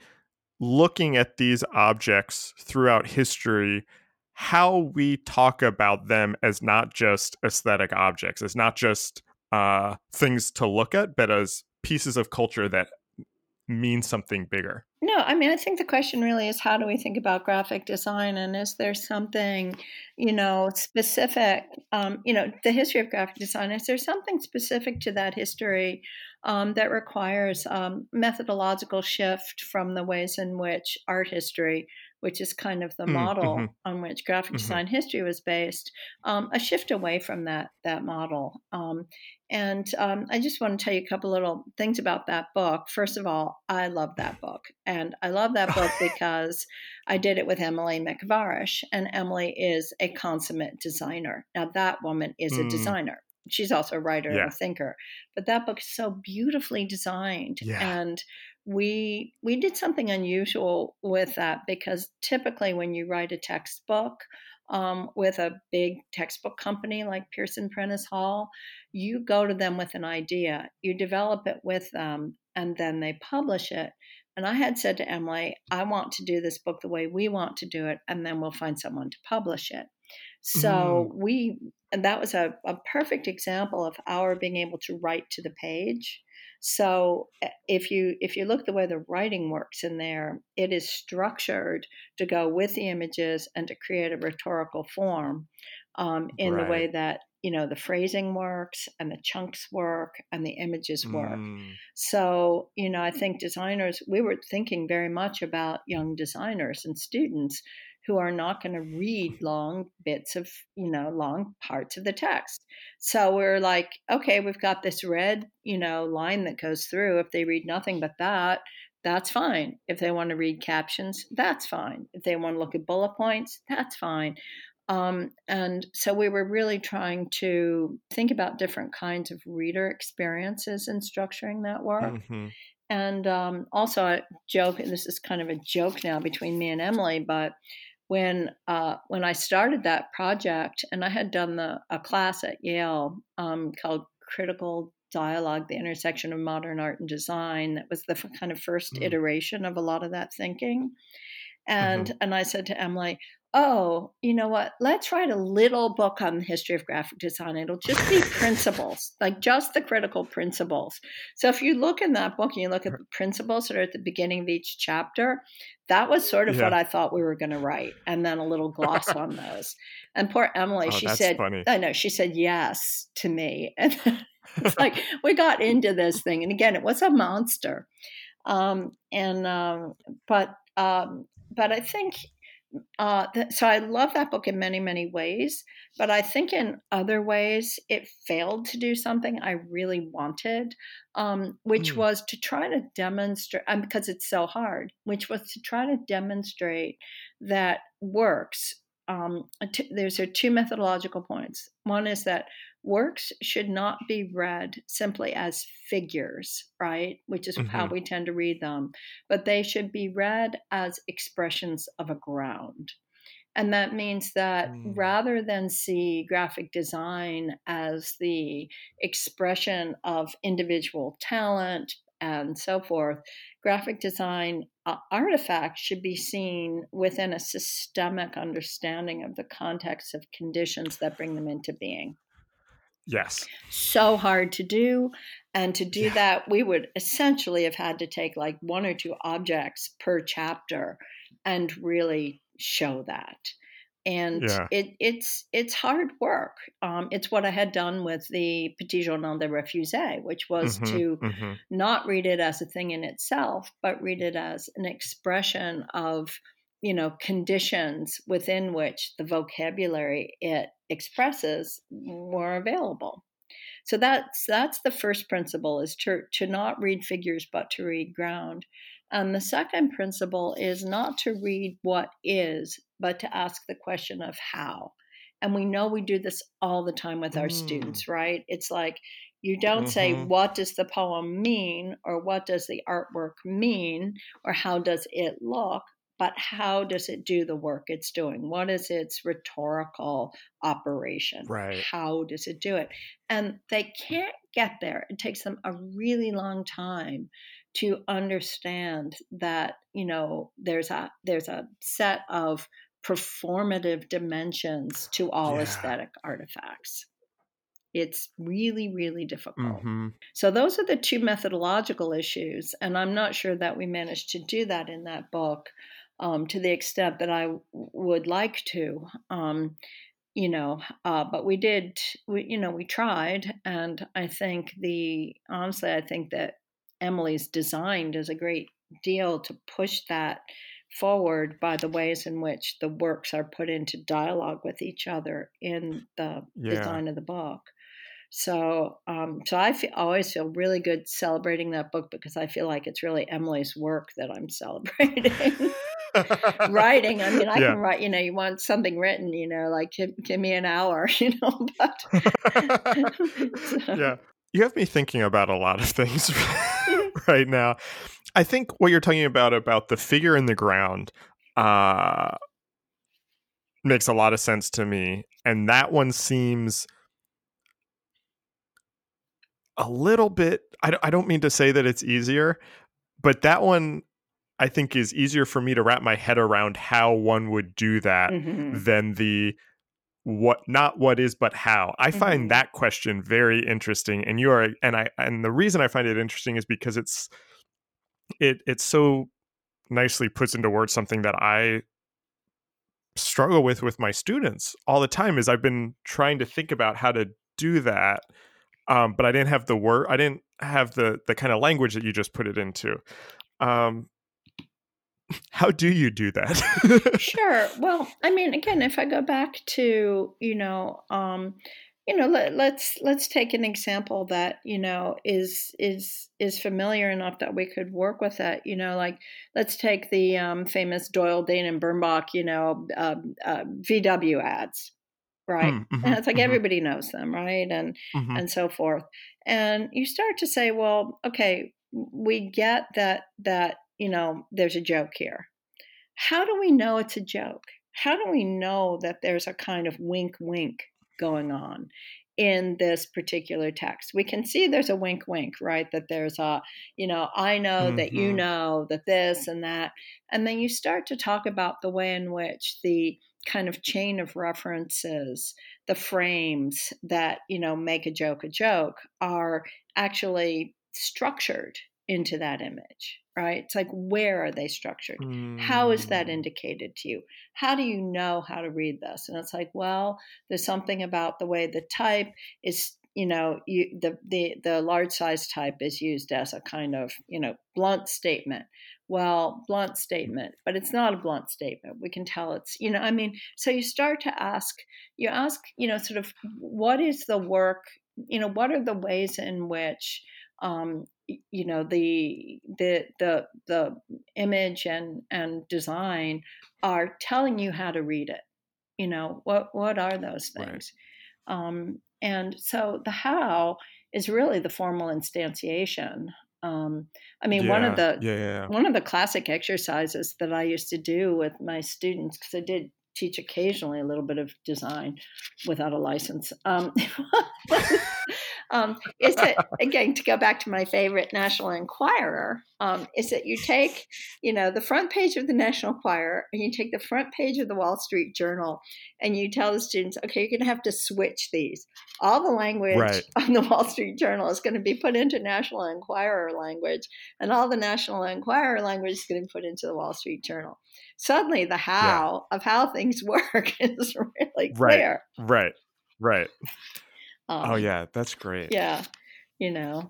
looking at these objects throughout history how we talk about them as not just aesthetic objects, as not just uh, things to look at, but as pieces of culture that mean something bigger. No, I mean, I think the question really is how do we think about graphic design? And is there something, you know, specific, um, you know, the history of graphic design, is there something specific to that history um, that requires um, methodological shift from the ways in which art history which is kind of the mm, model mm-hmm. on which graphic mm-hmm. design history was based, um, a shift away from that that model. Um, and um, I just want to tell you a couple little things about that book. First of all, I love that book, and I love that book because I did it with Emily McVarish, and Emily is a consummate designer. Now that woman is mm. a designer she's also a writer yeah. and a thinker but that book is so beautifully designed yeah. and we we did something unusual with that because typically when you write a textbook um, with a big textbook company like Pearson Prentice Hall, you go to them with an idea, you develop it with them, and then they publish it. And I had said to Emily, I want to do this book the way we want to do it, and then we'll find someone to publish it. So mm. we, and that was a, a perfect example of our being able to write to the page so eh, if you if you look the way the writing works in there, it is structured to go with the images and to create a rhetorical form um, in right. the way that you know the phrasing works and the chunks work and the images work. Mm. So you know I think designers we were thinking very much about young designers and students who are not going to read long bits of, you know, long parts of the text. So we're like, okay, we've got this red, you know, line that goes through. If they read nothing but that, that's fine. If they want to read captions, that's fine. If they want to look at bullet points, that's fine. Um, and so we were really trying to think about different kinds of reader experiences in structuring that work. Mm-hmm. And um, also, a joke, and this is kind of a joke now between me and Emily, but when uh, when I started that project, and I had done the a class at Yale um, called Critical Dialogue: The Intersection of Modern Art and Design. That was the f- kind of 1st mm iteration of a lot of that thinking. And mm-hmm. and I said to Emily, oh, you know what? Let's write a little book on the history of graphic design. It'll just be principles, like just the critical principles. So if you look in that book and you look at the principles that are at the beginning of each chapter, that was sort of yeah. what I thought we were going to write, and then a little gloss on those. And poor Emily, oh, she said, funny. "I know." She said yes to me, and it's like we got into this thing. And again, it was a monster. Um, and um, but um, but I think uh, th- so I love that book in many, many ways, but I think in other ways it failed to do something I really wanted, um, which mm. was to try to demonstrate, um, because it's so hard, which was to try to demonstrate that works. Um, t- there's are two methodological points. One is that works should not be read simply as figures, right? Which is mm-hmm. how we tend to read them, but they should be read as expressions of a ground. And that means that mm. rather than see graphic design as the expression of individual talent and so forth, graphic design uh, artifacts should be seen within a systemic understanding of the context of conditions that bring them into being. Yes. So hard to do. And to do yeah. that, we would essentially have had to take like one or two objects per chapter and really show that and yeah. it, it's it's hard work. Um, it's what I had done with the Petit Journal des Refusés, which was mm-hmm, to mm-hmm. not read it as a thing in itself, but read it as an expression of you know conditions within which the vocabulary it expresses were available. So that's that's the first principle is to to not read figures but to read ground. And the second principle is not to read what is, but to ask the question of how. And we know we do this all the time with our mm. students, right? It's like you don't mm-hmm. say, what does the poem mean, or what does the artwork mean, or how does it look, but how does it do the work it's doing? What is its rhetorical operation? Right. How does it do it? And they can't get there. It takes them a really long time to understand that you know there's a there's a set of performative dimensions to all yeah. aesthetic artifacts it's really really difficult mm-hmm. so those are the two methodological issues and i'm not sure that we managed to do that in that book um, to the extent that i w- would like to um, you know uh, but we did we you know we tried and i think the honestly i think that Emily's design does a great deal to push that forward by the ways in which the works are put into dialogue with each other in the yeah. design of the book. So, um, so I feel, always feel really good celebrating that book because I feel like it's really Emily's work that I'm celebrating. Writing, I mean, I yeah. can write. You know, you want something written. You know, like give, give me an hour. You know, but so. yeah, you have me thinking about a lot of things right now. I think what you're talking about about the figure in the ground uh, makes a lot of sense to me, and that one seems a little bit. I, I don't mean to say that it's easier, but that one I think is easier for me to wrap my head around how one would do that mm-hmm. than the what not what is but how i mm-hmm. find that question very interesting and you are and i and the reason i find it interesting is because it's it it so nicely puts into words something that i struggle with with my students all the time is i've been trying to think about how to do that um, but i didn't have the word i didn't have the the kind of language that you just put it into um, how do you do that? Sure. Well i mean again if i go back to you know um you know let, let's let's take an example that you know is is is familiar enough that we could work with it you know like let's take the um, famous doyle dane and bernbach you know uh, uh, vw ads right? Mm, mm-hmm, and it's like mm-hmm. everybody knows them right? And mm-hmm. and so forth. And you start to say well okay we get that that you know, there's a joke here. How do we know it's a joke? How do we know that there's a kind of wink wink going on in this particular text? We can see there's a wink wink, right? That there's a, you know, I know mm-hmm. that you mm-hmm. know that this and that. And then you start to talk about the way in which the kind of chain of references, the frames that, you know, make a joke a joke are actually structured into that image right? It's like, where are they structured? Mm. How is that mm. indicated to you? How do you know how to read this? And it's like, well, there's something about the way the type is, you know, you, the, the, the large size type is used as a kind of, you know, blunt statement. Well, blunt statement, but it's not a blunt statement. We can tell it's, you know, I mean, so you start to ask, you ask, you know, sort of what is the work, you know, what are the ways in which, um, you know the the the the image and and design are telling you how to read it you know what what are those things right. um, and so the how is really the formal instantiation um, I mean, yeah, one of the yeah, yeah, one of the classic exercises that I used to do with my students because I did teach occasionally a little bit of design without a license. Um, um, is that again to go back to my favorite National Enquirer? Um, is that you take, you know, the front page of the National Enquirer and you take the front page of the Wall Street Journal, and you tell the students, okay, you're going to have to switch these. All the language right. on the Wall Street Journal is going to be put into National Enquirer language, and all the National Enquirer language is going to be put into the Wall Street Journal. Suddenly, the how yeah. of how things work is really clear. Right. Right. Right. Oh, um, oh yeah, that's great. Yeah, you know,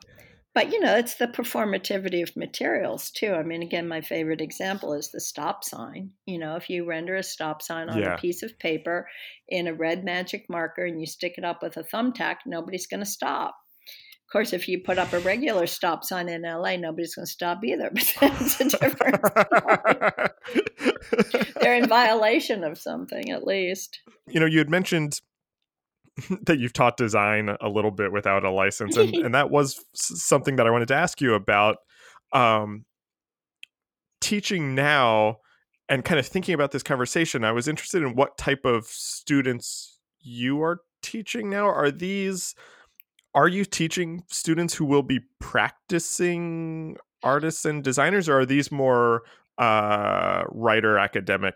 but you know, it's the performativity of materials too. I mean, again, my favorite example is the stop sign. You know, if you render a stop sign on yeah. a piece of paper in a red magic marker and you stick it up with a thumbtack, nobody's going to stop. Of course, if you put up a regular stop sign in LA, nobody's going to stop either. But that's a different. They're in violation of something, at least. You know, you had mentioned that you've taught design a little bit without a license and, and that was something that i wanted to ask you about um, teaching now and kind of thinking about this conversation i was interested in what type of students you are teaching now. Are these are you teaching students who will be practicing artists and designers or are these more uh, writer academic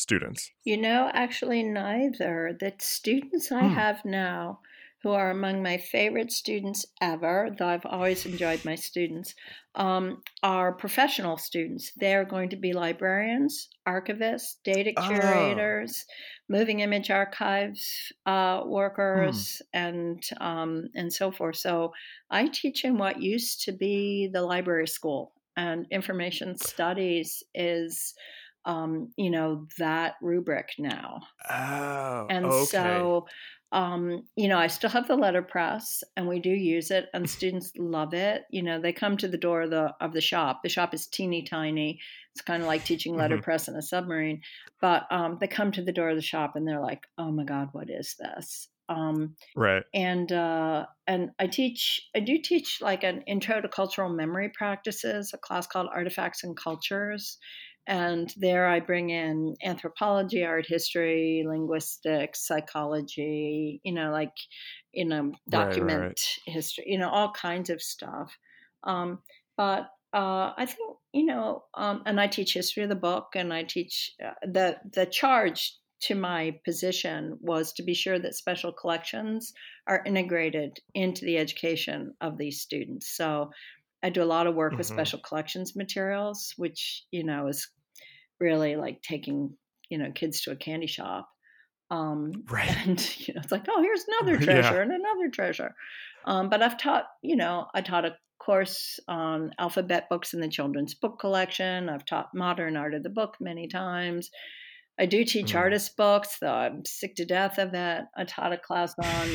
students? You know, actually, neither. The students I hmm. have now, who are among my favorite students ever, though I've always enjoyed my students, um, are professional students. They're going to be librarians, archivists, data oh. curators, oh. moving image archives uh, hmm. workers, and um, and so forth. So I teach in what used to be the library school, and information studies is um, you know, that rubric now. Oh, and okay. so, um, you know, I still have the letterpress, and we do use it, and students love it. You know, they come to the door of the of the shop. The shop is teeny tiny. It's kind of like teaching mm-hmm. letterpress mm-hmm. in a submarine, but um, they come to the door of the shop and they're like, "Oh my God, what is this?" Um, right. And uh, and I teach, I do teach like an intro to cultural memory practices, a class called Artifacts and Cultures, and there I bring in anthropology, art history, linguistics, psychology, you know, like, you know, document right, right. history, you know, all kinds of stuff. Um, but uh, I think, you know, um, and I teach history of the book and I teach uh, the, the charge to my position was to be sure that special collections are integrated into the education of these students. So I do a lot of work mm-hmm. with special collections materials, which you know is really like taking you know kids to a candy shop. Um, right. And you know, it's like, oh, here's another treasure yeah. and another treasure. Um, but I've taught, you know, I taught a course on alphabet books in the children's book collection. I've taught modern art of the book many times. I do teach mm. artist books, though I'm sick to death of it. I taught a class on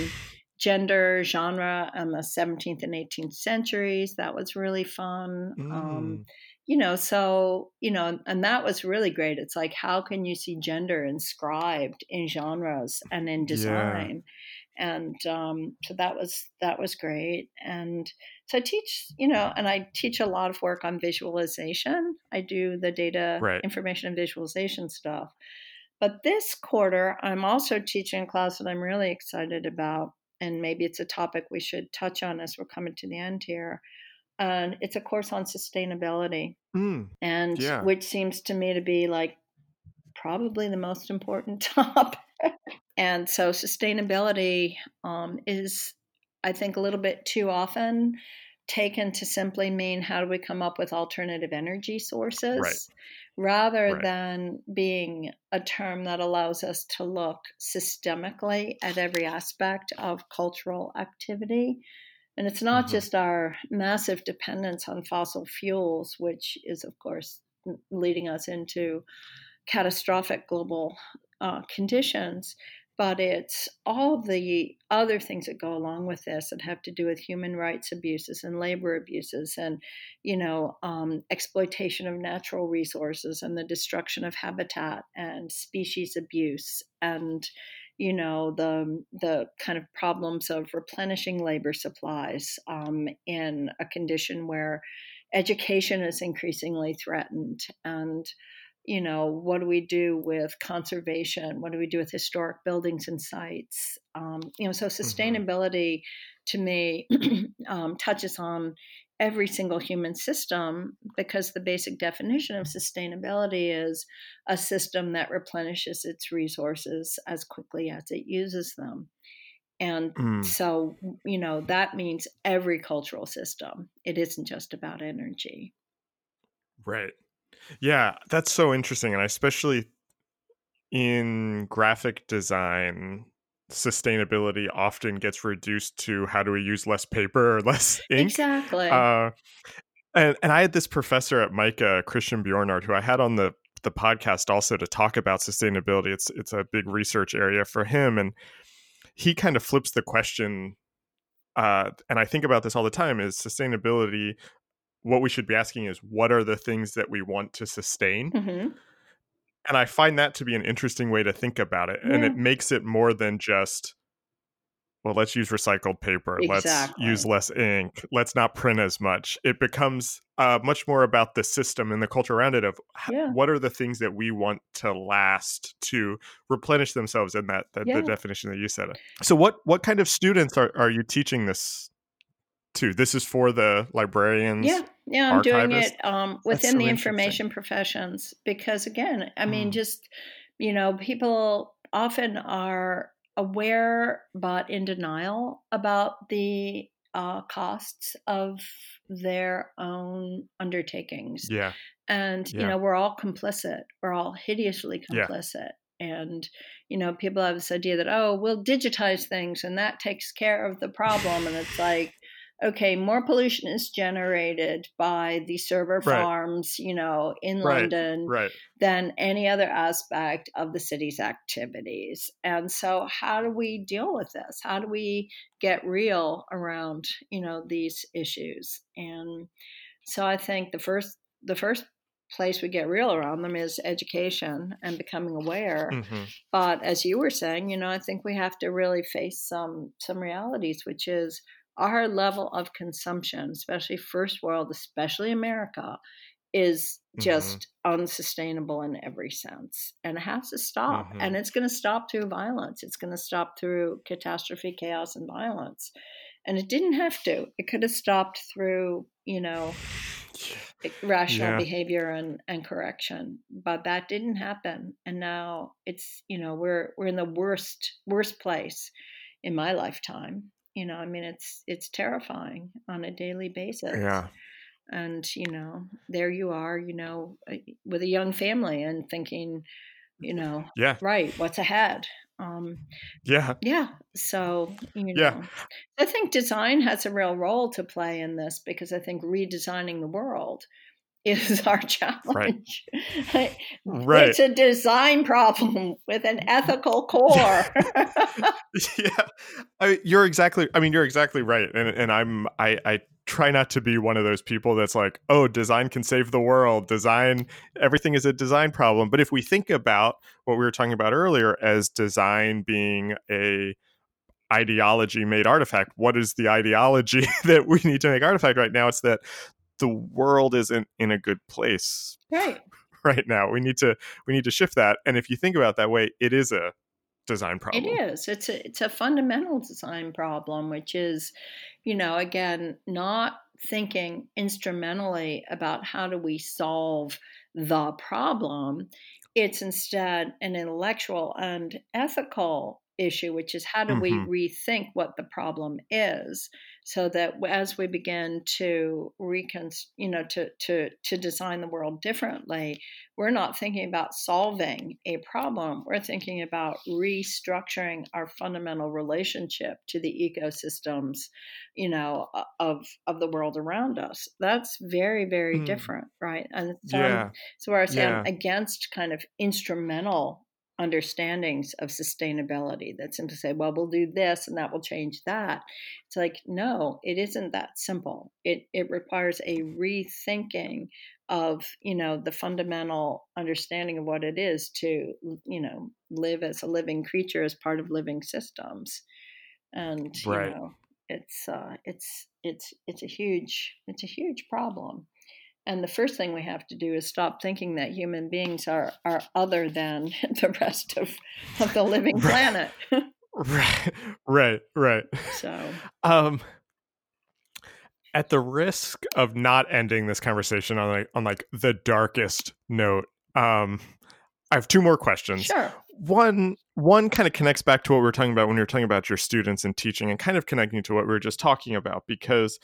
gender, genre in the 17th and 18th centuries. That was really fun. Um, mm. Um, you know, so, you know, and that was really great. It's like, how can you see gender inscribed in genres and in design? Yeah. And um, so that was that was great. And so I teach, you know, and I teach a lot of work on visualization. I do the data right. information and visualization stuff. But this quarter, I'm also teaching a class that I'm really excited about and maybe it's a topic we should touch on as we're coming to the end here. And it's a course on sustainability, mm, and yeah. which seems to me to be like probably the most important topic. and so, sustainability um, is, I think, a little bit too often taken to simply mean how do we come up with alternative energy sources. Right rather right. than being a term that allows us to look systemically at every aspect of cultural activity. And it's not mm-hmm. just our massive dependence on fossil fuels, which is, of course, leading us into catastrophic global uh, conditions, but it's all the other things that go along with this that have to do with human rights abuses and labor abuses and you know um, exploitation of natural resources and the destruction of habitat and species abuse and you know the the kind of problems of replenishing labor supplies um, in a condition where education is increasingly threatened. And you know, what do we do with conservation? What do we do with historic buildings and sites? Um, you know, so mm-hmm. sustainability mm-hmm. to me um, touches on every single human system because the basic definition of sustainability is a system that replenishes its resources as quickly as it uses them. And mm. so, you know, that means every cultural system. It isn't just about energy. Right. Yeah, that's so interesting. And especially in graphic design, sustainability often gets reduced to how do we use less paper or less ink. Exactly. Uh, and and I had this professor at MICA, Kristian Bjornard, who I had on the the podcast also to talk about sustainability. It's it's a big research area for him, and he kind of flips the question. Uh, and I think about this all the time: is sustainability what we should be asking is what are the things that we want to sustain? Mm-hmm and I find that to be an interesting way to think about it. Yeah. And it makes it more than just, well, let's use recycled paper. Exactly. Let's use less ink. Let's not print as much. It becomes uh, much more about the system and the culture around it of yeah. what are the things that we want to last to replenish themselves in that, that yeah. the definition that you said. So what what kind of students are, are you teaching this to? This is for the librarians. Yeah. Yeah, I'm doing it um, within so the information professions because, again, I mean, mm. just, you know, people often are aware but in denial about the uh, costs of their own undertakings. Yeah. And, yeah. you know, we're all complicit. We're all hideously complicit. Yeah. And, you know, people have this idea that, oh, we'll digitize things and that takes care of the problem. And it's like, okay, more pollution is generated by the server right. farms, you know, in right. London right. than any other aspect of the city's activities. And so how do we deal with this? How do we get real around, you know, these issues? And so I think the first the first place we get real around them is education and becoming aware. Mm-hmm. But as you were saying, you know, I think we have to really face some some realities, which is our level of consumption, especially first world, especially America, is just mm-hmm. unsustainable in every sense and it has to stop mm-hmm. and it's going to stop through violence it's going to stop through catastrophe chaos and violence and it didn't have to it could have stopped through you know rational yeah. behavior and, and correction but that didn't happen and now it's you know we're we're in the worst worst place in my lifetime you know i mean it's it's terrifying on a daily basis. Yeah. And you know there you are you know uh, with a young family and thinking you know yeah. Right what's ahead? Um yeah. yeah so you know yeah. i think design has a real role to play in this because i think redesigning the world is our challenge. Right. right. It's a design problem with an mm-hmm. ethical core. yeah, I, you're exactly. I mean, you're exactly right, and and I'm I I try not to be one of those people that's like, oh, design can save the world. Design, everything is a design problem. But if we think about what we were talking about earlier as design being a ideology made artifact what is the ideology that we need to make artifact right now it's that the world isn't in a good place right. right now. We need to we need to shift that and if you think about that way it is a design problem. it is. It's a it's a fundamental design problem which is you know again not thinking instrumentally about how do we solve the problem. It's instead an intellectual and ethical issue which is how do mm-hmm. we rethink what the problem is so that as we begin to recon you know to to to design the world differently we're not thinking about solving a problem we're thinking about restructuring our fundamental relationship to the ecosystems you know of of the world around us that's very very mm. different right and so, yeah. so where i say yeah. i'm against kind of instrumental understandings of sustainability that simply say, well, we'll do this and that will change that. It's like, no, it isn't that simple. It it requires a rethinking of, you know, the fundamental understanding of what it is to, you know, live as a living creature as part of living systems. And right. you know, it's uh it's it's it's a huge it's a huge problem. And the first thing we have to do is stop thinking that human beings are, are other than the rest of, of the living planet. Right, right, right. So, um, at the risk of not ending this conversation on like on like the darkest note, um, I have two more questions. Sure. One one kind of connects back to what we were talking about when you were talking about your students and teaching, and kind of connecting to what we were just talking about because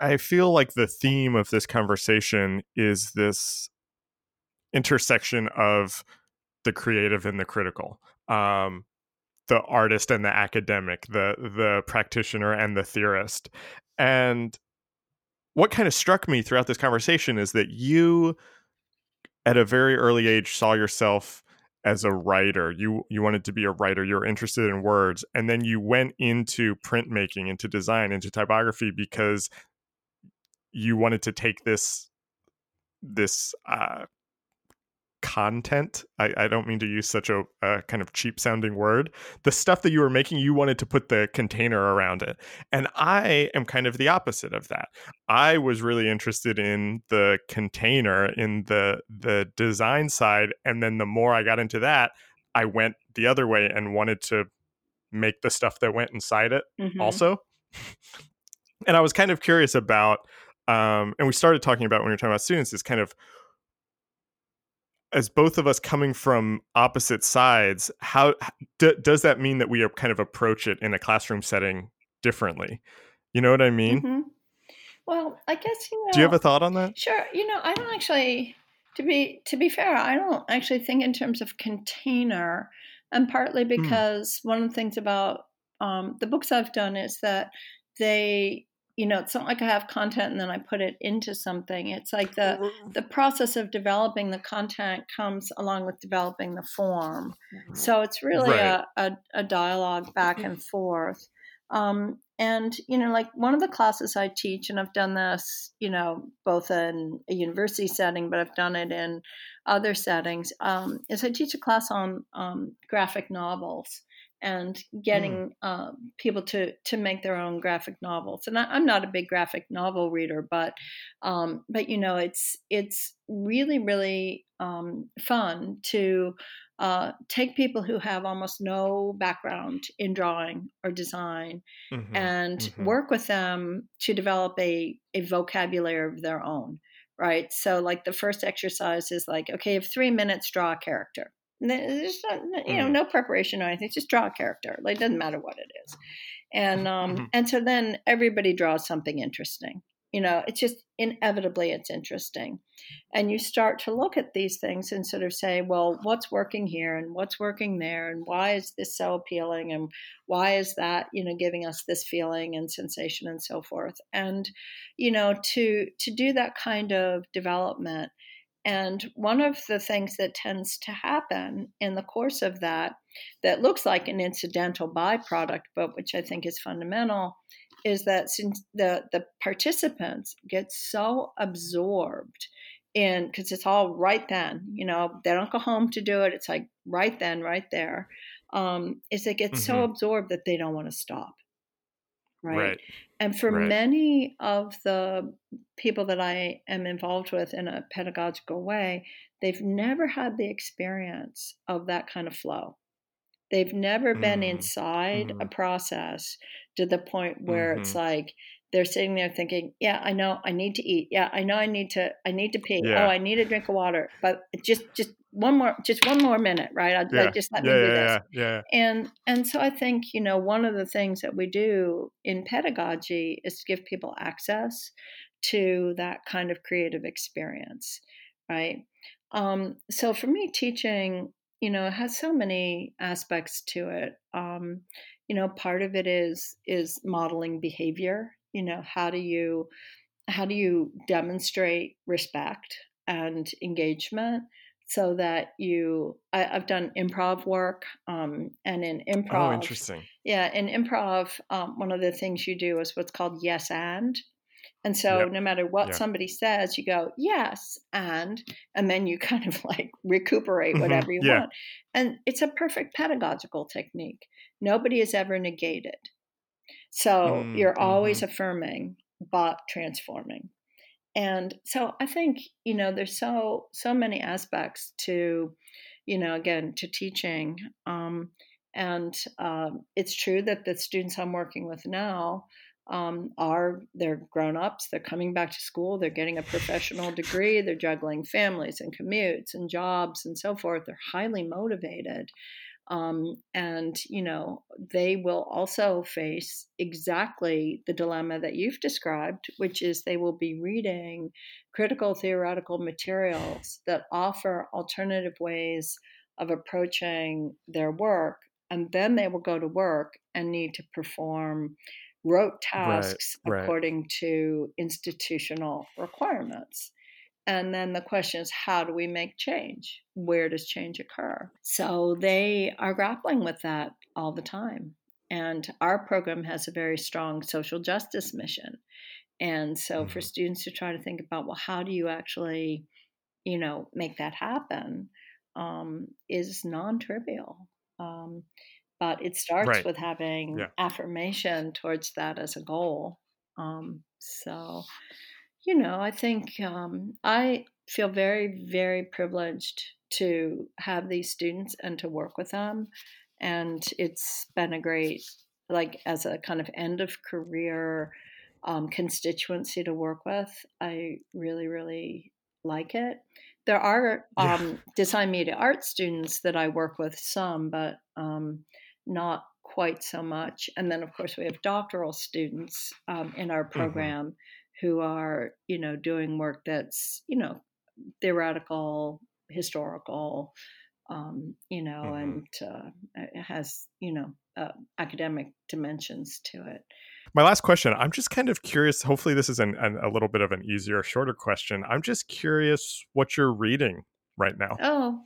I feel like the theme of this conversation is this intersection of the creative and the critical. Um, the artist and the academic, the the practitioner and the theorist. And what kind of struck me throughout this conversation is that you at a very early age saw yourself as a writer. You you wanted to be a writer. You're interested in words, and then you went into printmaking, into design, into typography because you wanted to take this this uh, content? I, I don't mean to use such a, a, kind of cheap sounding word. The stuff that you were making you wanted to put the container around it. And i am kind of the opposite of that. I was really interested in the container in the the design side and then the more i got into that i went the other way and wanted to make the stuff that went inside it mm-hmm. also. And i was kind of curious about um, and we started talking about when we were talking about students is kind of as both of us coming from opposite sides, how d- does that mean that we are kind of approach it in a classroom setting differently? You know what I mean? Mm-hmm. Well, I guess you know. Do you have a thought on that? Sure. You know, I don't actually. To be to be fair, I don't actually think in terms of container, and partly hmm. because mm. one of the things about um, the books I've done is that they you know it's not like i have content and then i put it into something it's like the mm-hmm. the process of developing the content comes along with developing the form mm-hmm. so it's really right. a, a, a, dialogue back and forth um, and you know like one of the classes i teach and i've done this you know both in a university setting but i've done it in other settings um, is i teach a class on um, graphic novels and hmm. getting mm. uh, people to to make their own graphic novels. And I, am not a big graphic novel reader, but um, but you know, it's it's really really um, fun to uh, take people who have almost no background in drawing or design mm-hmm. and mm-hmm. work with them to develop a, a vocabulary of their own right so like the first exercise is like okay you have three minutes draw a character there's not, you know, mm. no preparation or anything. Just draw a character. Like, it doesn't matter what it is. And um, mm-hmm. and so then everybody draws something interesting. You know, it's just inevitably it's interesting, and you start to look at these things and sort of say, well, what's working here and what's working there, and why is this so appealing, and why is that you know giving us this feeling and sensation and so forth. And you know, to to do that kind of development and one of the things that tends to happen in the course of that, that looks like an incidental byproduct, but which I think is fundamental, is that since the, the participants get so absorbed in, because it's all right then, you know, they don't go home to do it, it's like right then, right there, um, is they get mm-hmm. so absorbed that they don't want to stop. Right? right. And for right. many of the people that I am involved with in a pedagogical way, they've never had the experience of that kind of flow. They've never mm. been inside mm. a process to the point where mm-hmm. it's like they're sitting there thinking, "Yeah, I know I need to eat. Yeah, I know I need to I need to pee. Yeah. Oh, I need a drink of water. But just just one more just one more minute right? I, yeah. like, just let yeah, me do yeah, this. yeah, and and so i think you know one of the things that we do in pedagogy is to give people access to that kind of creative experience right? Um, so for me teaching you know has so many aspects to it. Um, you know part of it is is modeling behavior. You know how do you how do you demonstrate respect and engagement so that you I, have done improv work um, and in oh, improv oh interesting yeah in improv um, one of the things you do is what's called yes and and so yep. no matter what yep. somebody says you go yes and and then you kind of like recuperate mm-hmm. whatever you yeah. want and it's a perfect pedagogical technique nobody is ever negated so mm-hmm. you're always mm-hmm. affirming but transforming and so i think you know there's so so many aspects to you know again to teaching um And um, it's true that the students I'm working with now um, are they're grown ups, they're coming back to school, they're getting a professional degree, they're juggling families and commutes and jobs and so forth. They're highly motivated. Um, and, you know, they will also face exactly the dilemma that you've described, which is they will be reading critical theoretical materials that offer alternative ways of approaching their work. And then they will go to work and need to perform rote tasks right, according right. to institutional requirements. And then the question is, how do we make change? Where does change occur? So they are grappling with that all the time. And our program has a very strong social justice mission. And so mm-hmm. for students to try to think about, well, how do you actually, you know, make that happen um, is non trivial. Um, but it starts right. with having yeah. affirmation towards that as a goal. Um, so you know, I think um, I feel very, very privileged to have these students and to work with them. And it's been a great, like, as a kind of end of career um, constituency to work with. I really, really like it. There are um, yeah. design media art students that I work with some, but um, not quite so much. And then, of course, we have doctoral students um, in our mm-hmm. program. Mm-hmm who are you know doing work that's you know theoretical historical um, you know mm-hmm. and uh, has you know uh, academic dimensions to it my last question i'm just kind of curious hopefully this is an, an, a little bit of an easier shorter question i'm just curious what you're reading right now oh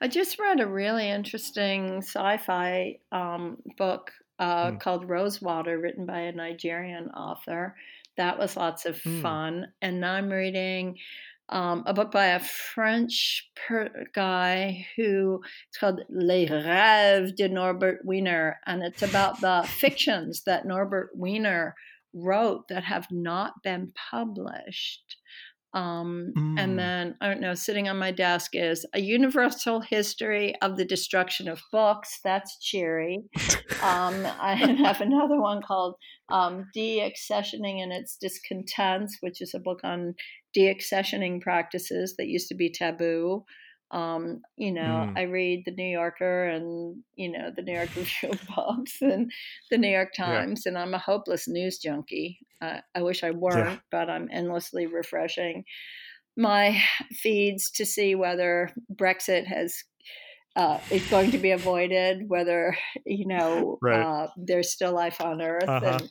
i just read a really interesting sci-fi um, book uh, mm. called rosewater written by a nigerian author that was lots of mm. fun. And now I'm reading um, a book by a French per- guy who it's called Les Rêves de Norbert Wiener, and it's about the fictions that Norbert Wiener wrote that have not been published. Um, mm. And then, I don't know, sitting on my desk is A Universal History of the Destruction of Books. That's cheery. um, I have another one called um, Deaccessioning and Its Discontents, which is a book on deaccessioning practices that used to be taboo. Um, you know, mm. I read the New Yorker and you know the New York Review of Books and the New York Times, yeah. and I'm a hopeless news junkie. Uh, I wish I weren't, yeah. but I'm endlessly refreshing my feeds to see whether Brexit has uh, is going to be avoided, whether you know right. uh, there's still life on Earth, uh-huh. and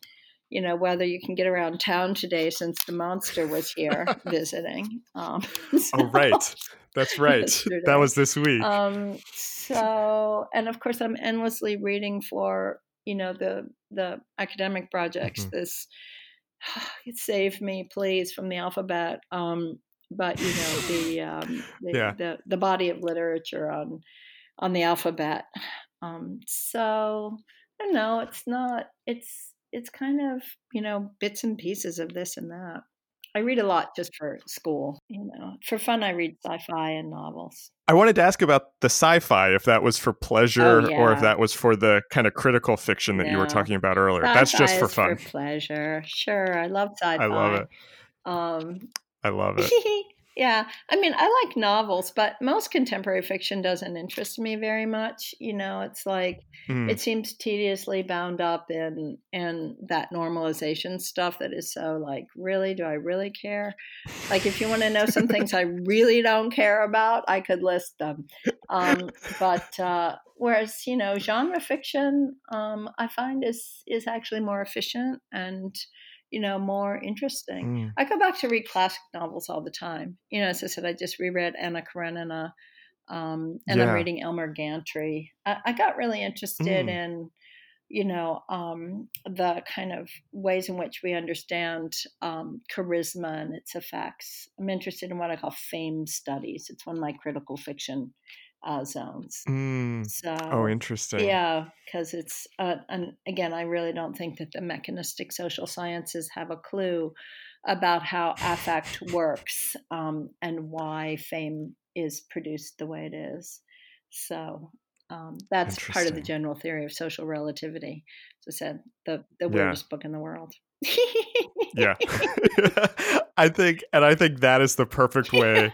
you know whether you can get around town today since the monster was here visiting. Um, so, oh, right. That's right. that was this week. Um, so, and of course, I'm endlessly reading for you know the the academic projects. Mm-hmm. This save me, please, from the alphabet. Um, but you know the, um, the, yeah. the the body of literature on on the alphabet. Um, so I don't know. It's not. It's it's kind of you know bits and pieces of this and that. I read a lot just for school. You know, for fun, I read sci-fi and novels. I wanted to ask about the sci-fi, if that was for pleasure oh, yeah. or if that was for the kind of critical fiction that no. you were talking about earlier. Sci-fi That's just for fun. For pleasure, sure. I love sci-fi. I love it. Um, I love it. Yeah, I mean, I like novels, but most contemporary fiction doesn't interest me very much. You know, it's like mm. it seems tediously bound up in in that normalization stuff that is so like, really, do I really care? Like, if you want to know some things I really don't care about, I could list them. Um, but uh, whereas you know, genre fiction, um, I find is is actually more efficient and you know, more interesting. Mm. I go back to read classic novels all the time. You know, as I said, I just reread Anna Karenina, um, and yeah. I'm reading Elmer Gantry. I, I got really interested mm. in, you know, um, the kind of ways in which we understand um, charisma and its effects. I'm interested in what I call fame studies. It's one of my critical fiction zones. Mm. So, oh, interesting. Yeah, because it's, uh, and again, I really don't think that the mechanistic social sciences have a clue about how affect works um, and why fame is produced the way it is. So, um, that's part of the general theory of social relativity. As I said, the the Yeah. weirdest book in the world. Yeah. I think, and I think that is the perfect way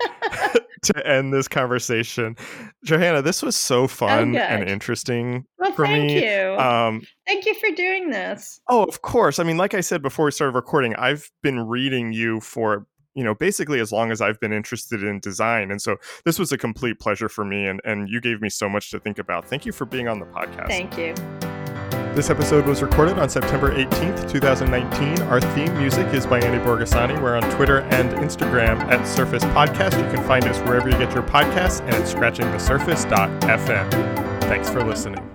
to end this conversation. Johanna, this was so fun and interesting well, for thank me. you. Um, thank you for doing this. oh, of course. I mean, like I said before we started recording, I've been reading you for you know basically as long as I've been interested in design, and so this was a complete pleasure for me, and and you gave me so much to think about. Thank you for being on the podcast. Thank you. This episode was recorded on September 18th, 2019. Our theme music is by Andy Borgasani. We're on Twitter and Instagram at Surface Podcast. You can find us wherever you get your podcasts and at scratchingthesurface.fm. Thanks for listening.